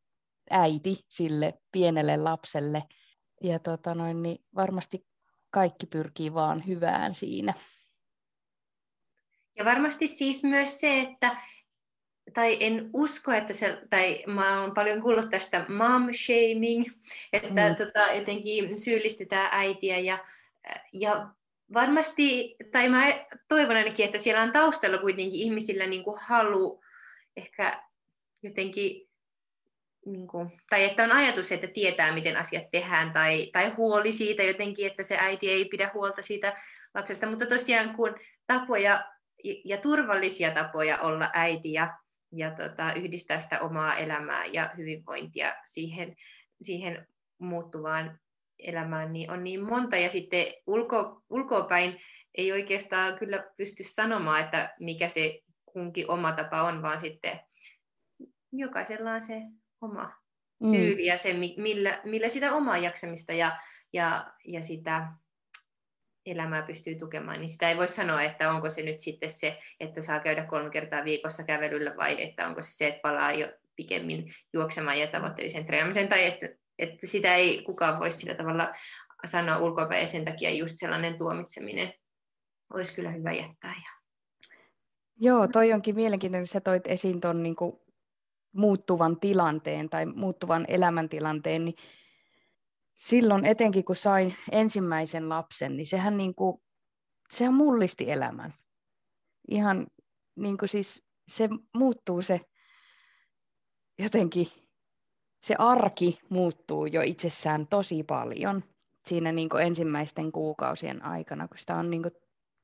äiti sille pienelle lapselle. Ja tota noin, niin varmasti kaikki pyrkii vaan hyvään siinä. Ja varmasti siis myös se, että, tai en usko, että se, tai mä oon paljon kuullut tästä mom shaming, että mm. tota, jotenkin syyllistetään äitiä ja, ja varmasti, tai mä toivon ainakin, että siellä on taustalla kuitenkin ihmisillä niin kuin halu ehkä jotenkin niin kuin, tai että on ajatus, että tietää, miten asiat tehdään, tai, tai huoli siitä jotenkin, että se äiti ei pidä huolta siitä lapsesta, mutta tosiaan kun tapoja ja turvallisia tapoja olla äiti ja, ja tota, yhdistää sitä omaa elämää ja hyvinvointia siihen, siihen muuttuvaan elämään, niin on niin monta, ja sitten ulko, ulkopäin ei oikeastaan kyllä pysty sanomaan, että mikä se kunkin oma tapa on, vaan sitten jokaisella on se oma mm. tyyli ja se, millä, millä sitä omaa jaksamista ja, ja, ja sitä elämää pystyy tukemaan, niin sitä ei voi sanoa, että onko se nyt sitten se, että saa käydä kolme kertaa viikossa kävelyllä vai että onko se se, että palaa jo pikemmin juoksemaan ja tavoitteellisen treenaamisen tai että, että sitä ei kukaan voi sillä tavalla sanoa ulkopäin ja sen takia just sellainen tuomitseminen olisi kyllä hyvä jättää. Joo, toi onkin mielenkiintoinen, sä toit esiin tuon niin muuttuvan tilanteen tai muuttuvan elämäntilanteen, niin silloin etenkin kun sain ensimmäisen lapsen, niin sehän niin kuin, sehän mullisti elämän. Ihan niin kuin siis se muuttuu se jotenkin, se arki muuttuu jo itsessään tosi paljon siinä niin kuin ensimmäisten kuukausien aikana, kun sitä on niin kuin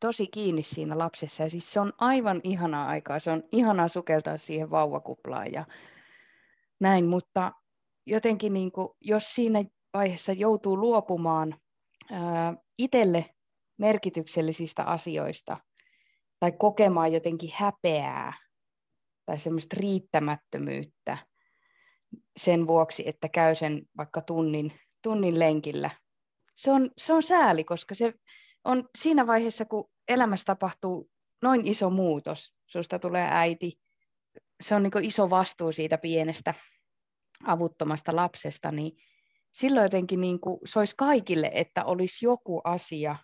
tosi kiinni siinä lapsessa. Ja siis se on aivan ihanaa aikaa, se on ihanaa sukeltaa siihen vauvakuplaan ja näin, mutta jotenkin niin kuin, jos siinä vaiheessa joutuu luopumaan itselle merkityksellisistä asioista tai kokemaan jotenkin häpeää tai semmoista riittämättömyyttä sen vuoksi, että käy sen vaikka tunnin, tunnin lenkillä. Se on, se on sääli, koska se on siinä vaiheessa, kun elämässä tapahtuu noin iso muutos, susta tulee äiti, se on niin iso vastuu siitä pienestä avuttomasta lapsesta, niin silloin jotenkin niin kuin, se olisi kaikille, että olisi joku asia,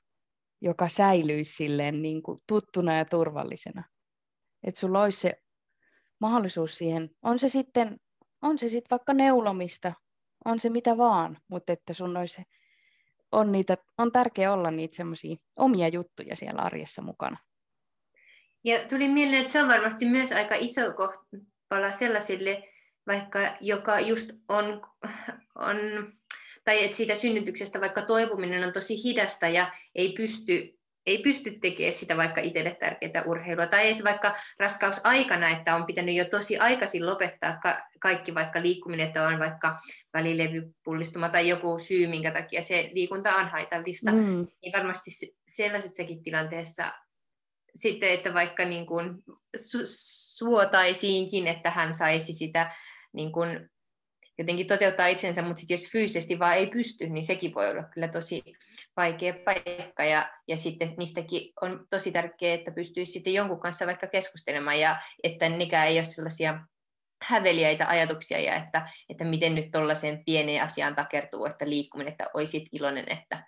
joka säilyisi silleen niin kuin tuttuna ja turvallisena. Että sulla olisi se mahdollisuus siihen, on se sitten, on se sitten vaikka neulomista, on se mitä vaan, mutta että sun olisi, on, niitä, on tärkeää olla niitä semmoisia omia juttuja siellä arjessa mukana. Ja tuli mieleen, että se on varmasti myös aika iso pala sellaisille, vaikka joka just on, on tai että siitä synnytyksestä vaikka toipuminen on tosi hidasta ja ei pysty, ei pysty tekemään sitä vaikka itselle tärkeää urheilua, tai että vaikka raskausaikana, että on pitänyt jo tosi aikaisin lopettaa ka- kaikki vaikka liikkuminen, että on vaikka välilevypullistuma tai joku syy, minkä takia se liikunta on haitallista, mm. niin varmasti sellaisessakin tilanteessa sitten, että vaikka niin kuin su- suotaisiinkin, että hän saisi sitä niin kuin jotenkin toteuttaa itsensä, mutta sitten jos fyysisesti vaan ei pysty, niin sekin voi olla kyllä tosi vaikea paikka. Ja, ja sitten niistäkin on tosi tärkeää, että pystyisi sitten jonkun kanssa vaikka keskustelemaan ja että nekään ei ole sellaisia häveliäitä ajatuksia ja että, että miten nyt tuollaiseen pieneen asiaan takertuu, että liikkuminen, että olisit iloinen, että,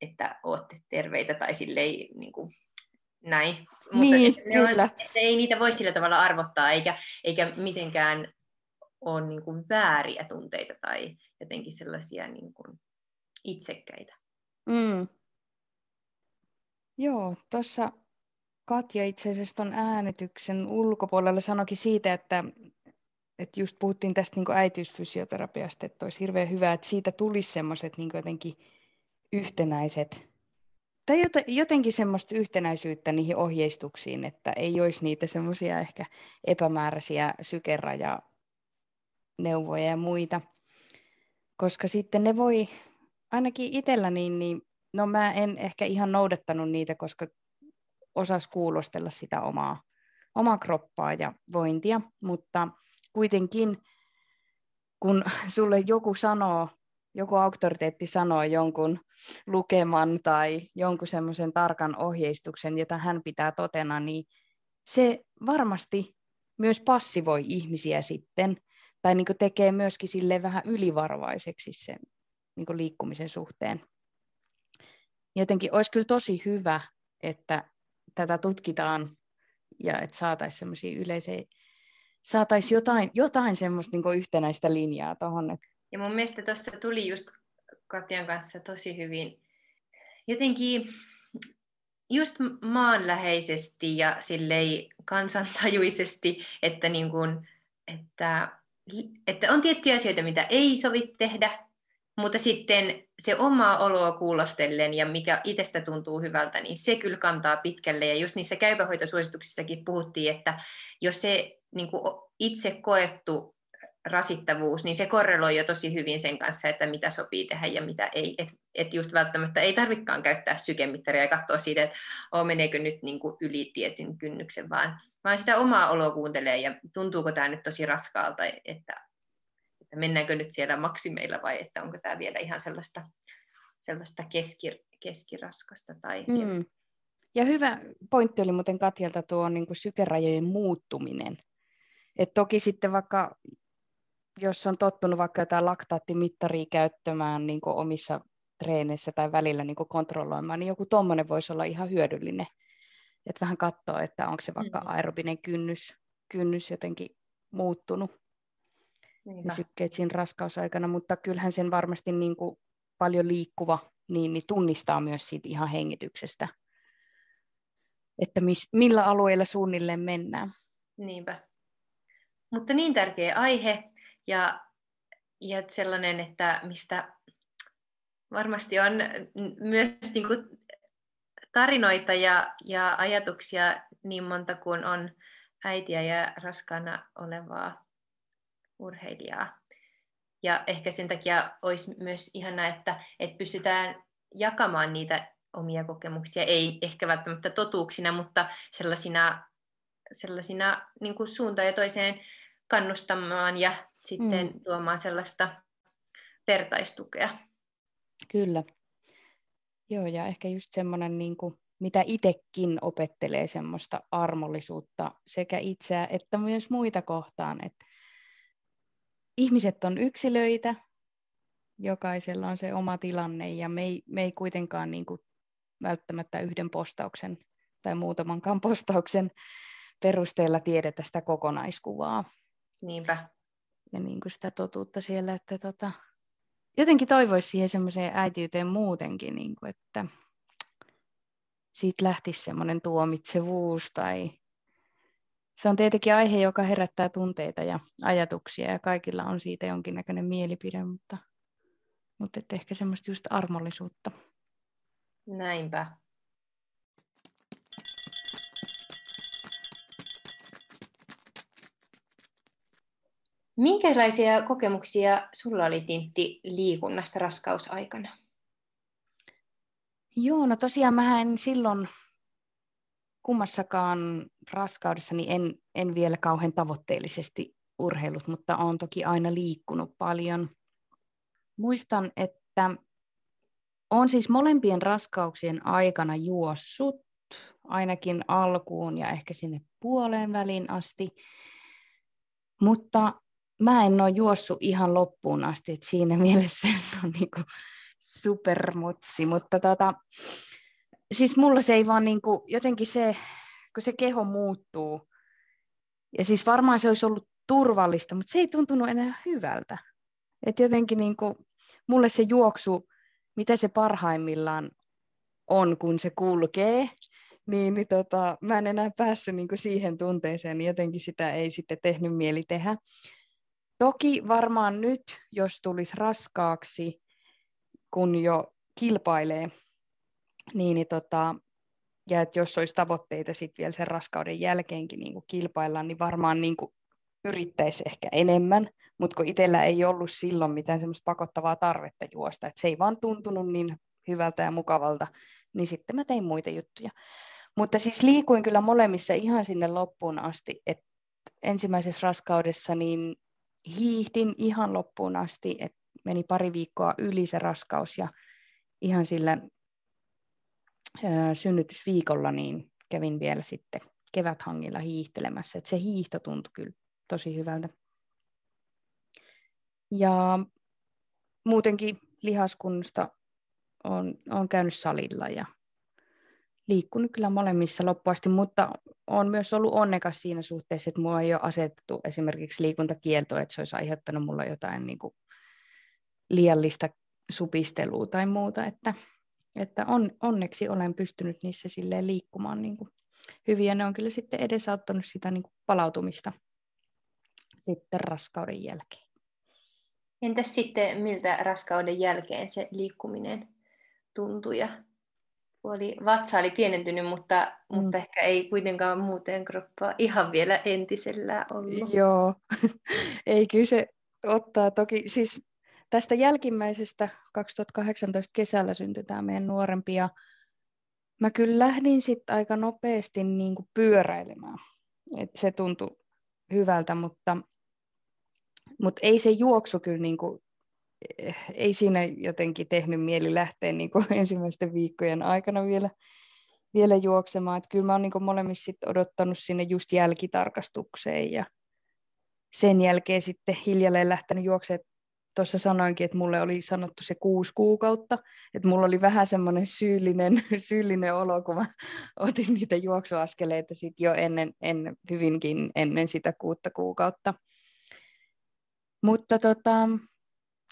että olette terveitä tai silleen niin kuin, näin. Mutta niin, kyllä. On, että ei niitä voi sillä tavalla arvottaa eikä, eikä mitenkään ole niin kuin vääriä tunteita tai jotenkin sellaisia niin kuin itsekkäitä. Mm. Joo, tuossa Katja itse asiassa tuon äänityksen ulkopuolella sanoikin siitä, että, että just puhuttiin tästä niin äitiysfysioterapiasta, että olisi hirveän hyvä, että siitä tulisi semmoiset niin jotenkin yhtenäiset, tai jotenkin semmoista yhtenäisyyttä niihin ohjeistuksiin, että ei olisi niitä semmoisia ehkä epämääräisiä sykeraja neuvoja ja muita, koska sitten ne voi, ainakin itsellä niin, niin no mä en ehkä ihan noudattanut niitä, koska osas kuulostella sitä omaa, omaa kroppaa ja vointia, mutta kuitenkin kun sulle joku sanoo, joku auktoriteetti sanoo jonkun lukeman tai jonkun semmoisen tarkan ohjeistuksen, jota hän pitää totena, niin se varmasti myös passivoi ihmisiä sitten tai niin tekee myöskin sille vähän ylivarovaiseksi sen niin liikkumisen suhteen. Jotenkin olisi kyllä tosi hyvä, että tätä tutkitaan ja että saataisiin semmoisia yleisiä, saataisiin jotain, jotain semmoista niin yhtenäistä linjaa tuohon. Ja mun mielestä tuossa tuli just Katjan kanssa tosi hyvin jotenkin just maanläheisesti ja sillei kansantajuisesti, että, niin kuin, että että on tiettyjä asioita, mitä ei sovi tehdä, mutta sitten se omaa oloa kuulostellen ja mikä itsestä tuntuu hyvältä, niin se kyllä kantaa pitkälle. Ja just niissä käypähoitosuosituksissakin puhuttiin, että jos se niin kuin itse koettu rasittavuus, niin se korreloi jo tosi hyvin sen kanssa, että mitä sopii tehdä ja mitä ei. Että et just välttämättä ei tarvikaan käyttää sykemittaria ja katsoa siitä, että oh, meneekö nyt niin kuin yli tietyn kynnyksen, vaan, vaan sitä omaa oloa kuuntelee ja tuntuuko tämä nyt tosi raskaalta, että, että mennäänkö nyt siellä maksimeilla vai että onko tämä vielä ihan sellaista, sellaista keski, keskiraskasta. Tai, mm. Ja hyvä pointti oli muuten Katjalta tuo niin kuin sykerajojen muuttuminen. Et toki sitten vaikka jos on tottunut vaikka jotain laktaattimittaria käyttämään niin omissa treeneissä tai välillä niin kontrolloimaan, niin joku tuommoinen voisi olla ihan hyödyllinen. Että vähän katsoa, että onko se vaikka mm. aerobinen kynnys, kynnys jotenkin muuttunut. Niinpä. Ja sykkeet siinä raskausaikana, mutta kyllähän sen varmasti niin kuin paljon liikkuva niin, niin tunnistaa myös siitä ihan hengityksestä. että mis, millä alueilla suunnilleen mennään. Niinpä. Mutta niin tärkeä aihe ja, ja sellainen, että mistä varmasti on myös niin kuin tarinoita ja, ja ajatuksia niin monta kuin on äitiä ja raskaana olevaa urheilijaa. Ja ehkä sen takia olisi myös ihana, että, että pystytään jakamaan niitä omia kokemuksia, ei ehkä välttämättä totuuksina, mutta sellaisina, sellaisina niin kuin suuntaan ja toiseen kannustamaan ja sitten mm. tuomaan sellaista vertaistukea. Kyllä. Joo, ja ehkä just semmoinen, niin kuin, mitä itsekin opettelee semmoista armollisuutta sekä itseä että myös muita kohtaan, että ihmiset on yksilöitä, jokaisella on se oma tilanne ja me ei, me ei kuitenkaan niin kuin välttämättä yhden postauksen tai muutamankaan postauksen perusteella tiedetä sitä kokonaiskuvaa. Niinpä. Ja niin kuin sitä totuutta siellä, että tota, jotenkin toivoisi siihen semmoiseen äitiyteen muutenkin, niin kuin, että siitä lähtisi semmoinen tuomitsevuus tai se on tietenkin aihe, joka herättää tunteita ja ajatuksia ja kaikilla on siitä jonkinnäköinen mielipide, mutta, mutta ehkä semmoista just armollisuutta. Näinpä. Minkälaisia kokemuksia sulla oli Tintti liikunnasta raskausaikana? Joo, no tosiaan mä en silloin kummassakaan raskaudessani en, en vielä kauhean tavoitteellisesti urheilut, mutta olen toki aina liikkunut paljon. Muistan, että olen siis molempien raskauksien aikana juossut, ainakin alkuun ja ehkä sinne puoleen väliin asti. Mutta mä en ole juossut ihan loppuun asti, että siinä mielessä on niin supermutsi, mutta tota, siis mulla se ei vaan niin kuin, jotenkin se, kun se keho muuttuu, ja siis varmaan se olisi ollut turvallista, mutta se ei tuntunut enää hyvältä. Et jotenkin niin kuin, mulle se juoksu, mitä se parhaimmillaan on, kun se kulkee, niin, niin tota, mä en enää päässyt niin kuin siihen tunteeseen, niin jotenkin sitä ei sitten tehnyt mieli tehdä. Toki varmaan nyt, jos tulisi raskaaksi, kun jo kilpailee, niin, niin tota, ja että jos olisi tavoitteita sitten vielä sen raskauden jälkeenkin niin kilpailla, niin varmaan niin yrittäisi ehkä enemmän, mutta kun itsellä ei ollut silloin mitään semmoista pakottavaa tarvetta juosta, että se ei vaan tuntunut niin hyvältä ja mukavalta, niin sitten mä tein muita juttuja. Mutta siis liikuin kyllä molemmissa ihan sinne loppuun asti, että ensimmäisessä raskaudessa niin hiihdin ihan loppuun asti, että meni pari viikkoa yli se raskaus ja ihan sillä synnytysviikolla niin kävin vielä sitten keväthangilla hiihtelemässä, että se hiihto tuntui kyllä tosi hyvältä. Ja muutenkin lihaskunnosta on, on käynyt salilla ja liikkunut kyllä molemmissa loppuasti, mutta olen myös ollut onnekas siinä suhteessa, että minulla ei ole asetettu esimerkiksi liikuntakieltoa, että se olisi aiheuttanut mulla jotain niin kuin liiallista supistelua tai muuta, että että on, onneksi olen pystynyt niissä silleen liikkumaan niin kuin hyvin, ja ne on kyllä sitten edesauttanut sitä niin kuin palautumista sitten raskauden jälkeen. Entäs sitten, miltä raskauden jälkeen se liikkuminen tuntui? Ja oli, vatsa oli pienentynyt, mutta, mm. mutta ehkä ei kuitenkaan muuten kroppaa ihan vielä entisellään ollut. Joo, ei kyllä se ottaa toki, siis Tästä jälkimmäisestä 2018 kesällä syntyi tämä meidän nuorempi ja mä kyllä lähdin sitten aika nopeasti niin kuin pyöräilemään. Et se tuntui hyvältä, mutta, mutta ei se juoksu kyllä niin kuin, ei siinä jotenkin tehnyt mieli lähteä niin kuin ensimmäisten viikkojen aikana vielä, vielä juoksemaan. Et kyllä mä oon niin molemmissa sit odottanut sinne just jälkitarkastukseen ja sen jälkeen sitten hiljalleen lähtenyt juoksemaan tuossa sanoinkin, että mulle oli sanottu se kuusi kuukautta, että mulla oli vähän semmoinen syyllinen, syyllinen olo, kun mä otin niitä juoksuaskeleita sit jo ennen, ennen, hyvinkin ennen sitä kuutta kuukautta. Mutta tota,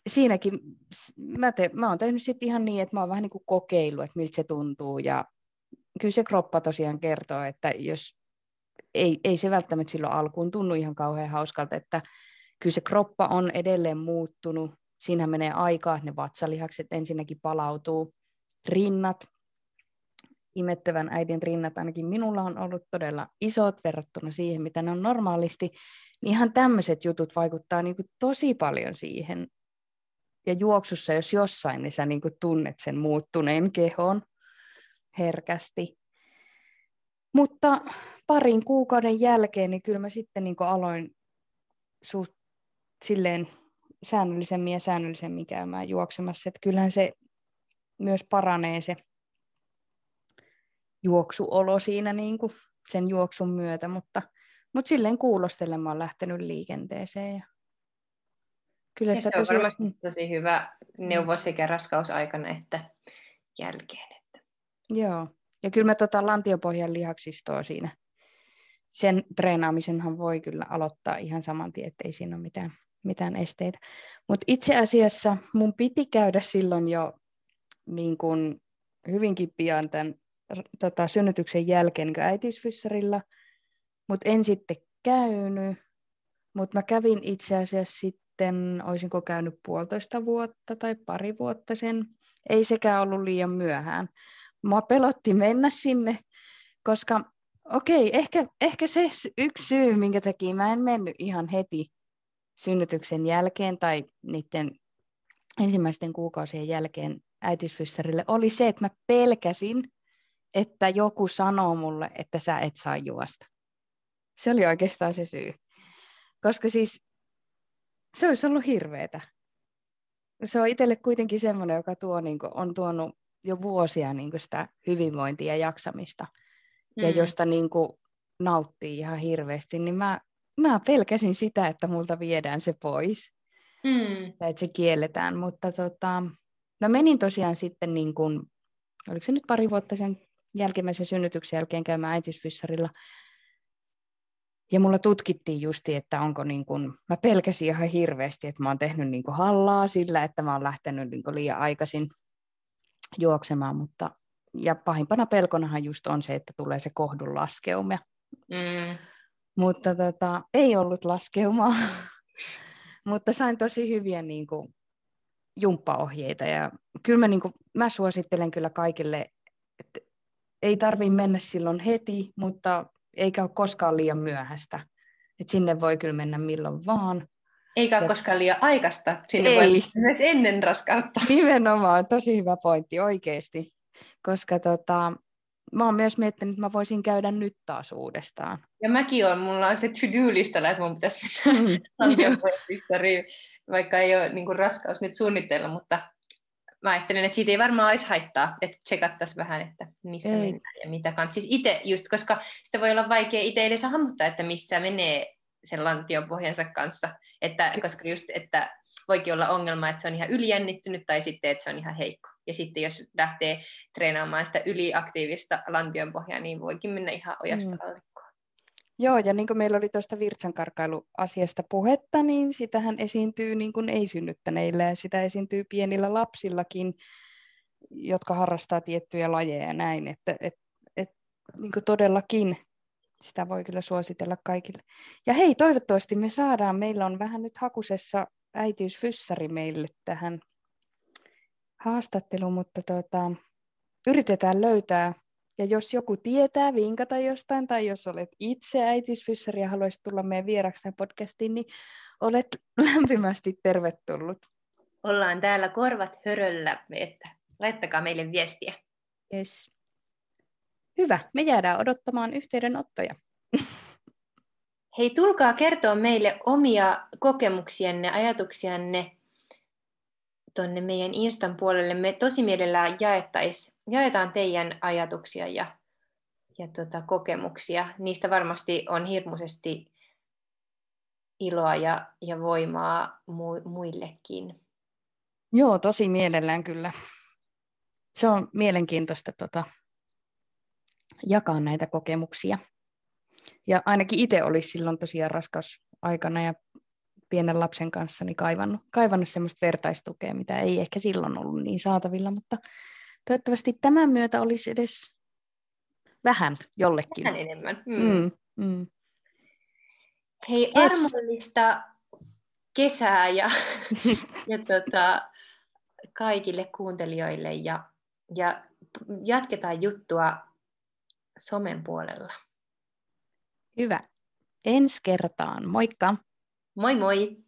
siinäkin mä, te, mä oon tehnyt sitten ihan niin, että mä oon vähän niin kuin kokeillut, että miltä se tuntuu ja kyllä se kroppa tosiaan kertoo, että jos ei, ei se välttämättä silloin alkuun tunnu ihan kauhean hauskalta, että kyllä se kroppa on edelleen muuttunut. Siinä menee aikaa, ne vatsalihakset ensinnäkin palautuu. Rinnat, imettävän äidin rinnat, ainakin minulla on ollut todella isot verrattuna siihen, mitä ne on normaalisti, niin ihan tämmöiset jutut vaikuttaa niin kuin tosi paljon siihen. Ja juoksussa, jos jossain, niin sä niin kuin tunnet sen muuttuneen kehon herkästi. Mutta parin kuukauden jälkeen, niin kyllä mä sitten niin aloin suht silleen säännöllisemmin ja säännöllisemmin käymään juoksemassa. Että kyllähän se myös paranee se juoksuolo siinä niin kuin sen juoksun myötä, mutta, mutta silleen olen lähtenyt liikenteeseen. Ja kyllä sitä se on tosi... varmasti tosi hyvä neuvo sekä raskausaikana että jälkeen. Että... Joo, ja kyllä mä tota lantiopohjan lihaksistoa siinä, sen treenaamisenhan voi kyllä aloittaa ihan saman tien, ettei siinä ole mitään, mitään esteitä. Mutta itse asiassa mun piti käydä silloin jo niin kun hyvinkin pian tämän tota, synnytyksen jälkeen niin äitiysfyssarilla, mutta en sitten käynyt. Mutta mä kävin itse asiassa sitten, olisinko käynyt puolitoista vuotta tai pari vuotta sen. Ei sekään ollut liian myöhään. Mua pelotti mennä sinne, koska okei, ehkä, ehkä se yksi syy, minkä takia mä en mennyt ihan heti synnytyksen jälkeen tai niiden ensimmäisten kuukausien jälkeen äitiysfyssarille, oli se, että mä pelkäsin, että joku sanoo mulle, että sä et saa juosta. Se oli oikeastaan se syy. Koska siis se olisi ollut hirveetä. Se on itselle kuitenkin semmoinen, joka tuo, niin kuin, on tuonut jo vuosia niin kuin sitä hyvinvointia ja jaksamista, mm. ja josta niin kuin, nauttii ihan hirveästi, niin mä, mä pelkäsin sitä, että multa viedään se pois, mm. ja että se kielletään, mutta tota, mä menin tosiaan sitten, niin kuin, oliko se nyt pari vuotta sen jälkimmäisen synnytyksen jälkeen käymään äitiysfyssarilla. Ja mulla tutkittiin justi, että onko niin kun, mä pelkäsin ihan hirveästi, että mä oon tehnyt niin hallaa sillä, että mä oon lähtenyt niin liian aikaisin juoksemaan, mutta ja pahimpana pelkonahan just on se, että tulee se kohdun laskeuma. Mm. Mutta tota, ei ollut laskeumaa, mutta sain tosi hyviä niin kuin, jumppaohjeita ja kyllä mä, niin kuin, mä suosittelen kyllä kaikille, että ei tarvitse mennä silloin heti, mutta eikä ole koskaan liian myöhäistä. Et sinne voi kyllä mennä milloin vaan. Eikä ole koskaan liian aikaista. Sinne ei. voi myös ennen raskautta. Nimenomaan, tosi hyvä pointti oikeasti. Koska tota, mä oon myös miettinyt, että mä voisin käydä nyt taas uudestaan. Ja mäkin on, mulla on se to-do-listalla, että mun pitäisi mennä mm. vaikka ei ole niin kuin raskaus nyt suunnitteilla, mutta mä ajattelen, että siitä ei varmaan olisi haittaa, että tsekattaisiin vähän, että missä ei. mennään ja mitä kanssa. Siis itse just, koska sitä voi olla vaikea itse edes hahmottaa, että missä menee sen lantion pohjansa kanssa. Että, koska just, että voikin olla ongelma, että se on ihan ylijännittynyt tai sitten, että se on ihan heikko. Ja sitten jos lähtee treenaamaan sitä yliaktiivista lantionpohjaa, niin voikin mennä ihan ojasta mm. alle. Joo, ja niin kuin meillä oli tuosta virtsankarkailuasiasta puhetta, niin sitähän esiintyy niin kuin ei-synnyttäneillä ja sitä esiintyy pienillä lapsillakin, jotka harrastaa tiettyjä lajeja ja näin, että et, et, niin kuin todellakin sitä voi kyllä suositella kaikille. Ja hei, toivottavasti me saadaan, meillä on vähän nyt hakusessa äitiysfyssari meille tähän haastatteluun, mutta tuota, yritetään löytää ja jos joku tietää vinkata jostain, tai jos olet itse äitiysfyssari ja haluaisit tulla meidän vieraksi podcastiin, niin olet lämpimästi tervetullut. Ollaan täällä korvat höröllä, että laittakaa meille viestiä. Yes. Hyvä, me jäädään odottamaan yhteydenottoja. Hei, tulkaa kertoa meille omia kokemuksianne, ajatuksianne tuonne meidän Instan puolelle. Me tosi mielellään jaettais, jaetaan teidän ajatuksia ja, ja tota, kokemuksia. Niistä varmasti on hirmuisesti iloa ja, ja voimaa mu, muillekin. Joo, tosi mielellään kyllä. Se on mielenkiintoista tota, jakaa näitä kokemuksia. Ja ainakin itse olisi silloin tosiaan raskausaikana ja pienen lapsen kanssa niin kaivannut, kaivannut semmoista vertaistukea, mitä ei ehkä silloin ollut niin saatavilla, mutta toivottavasti tämän myötä olisi edes vähän jollekin. Vähän enemmän. Mm. Mm, mm. Hei, Yes. armollista kesää ja, ja tota, kaikille kuuntelijoille ja, ja jatketaan juttua somen puolella. Hyvä. Ensi kertaan. Moikka! Moi moi!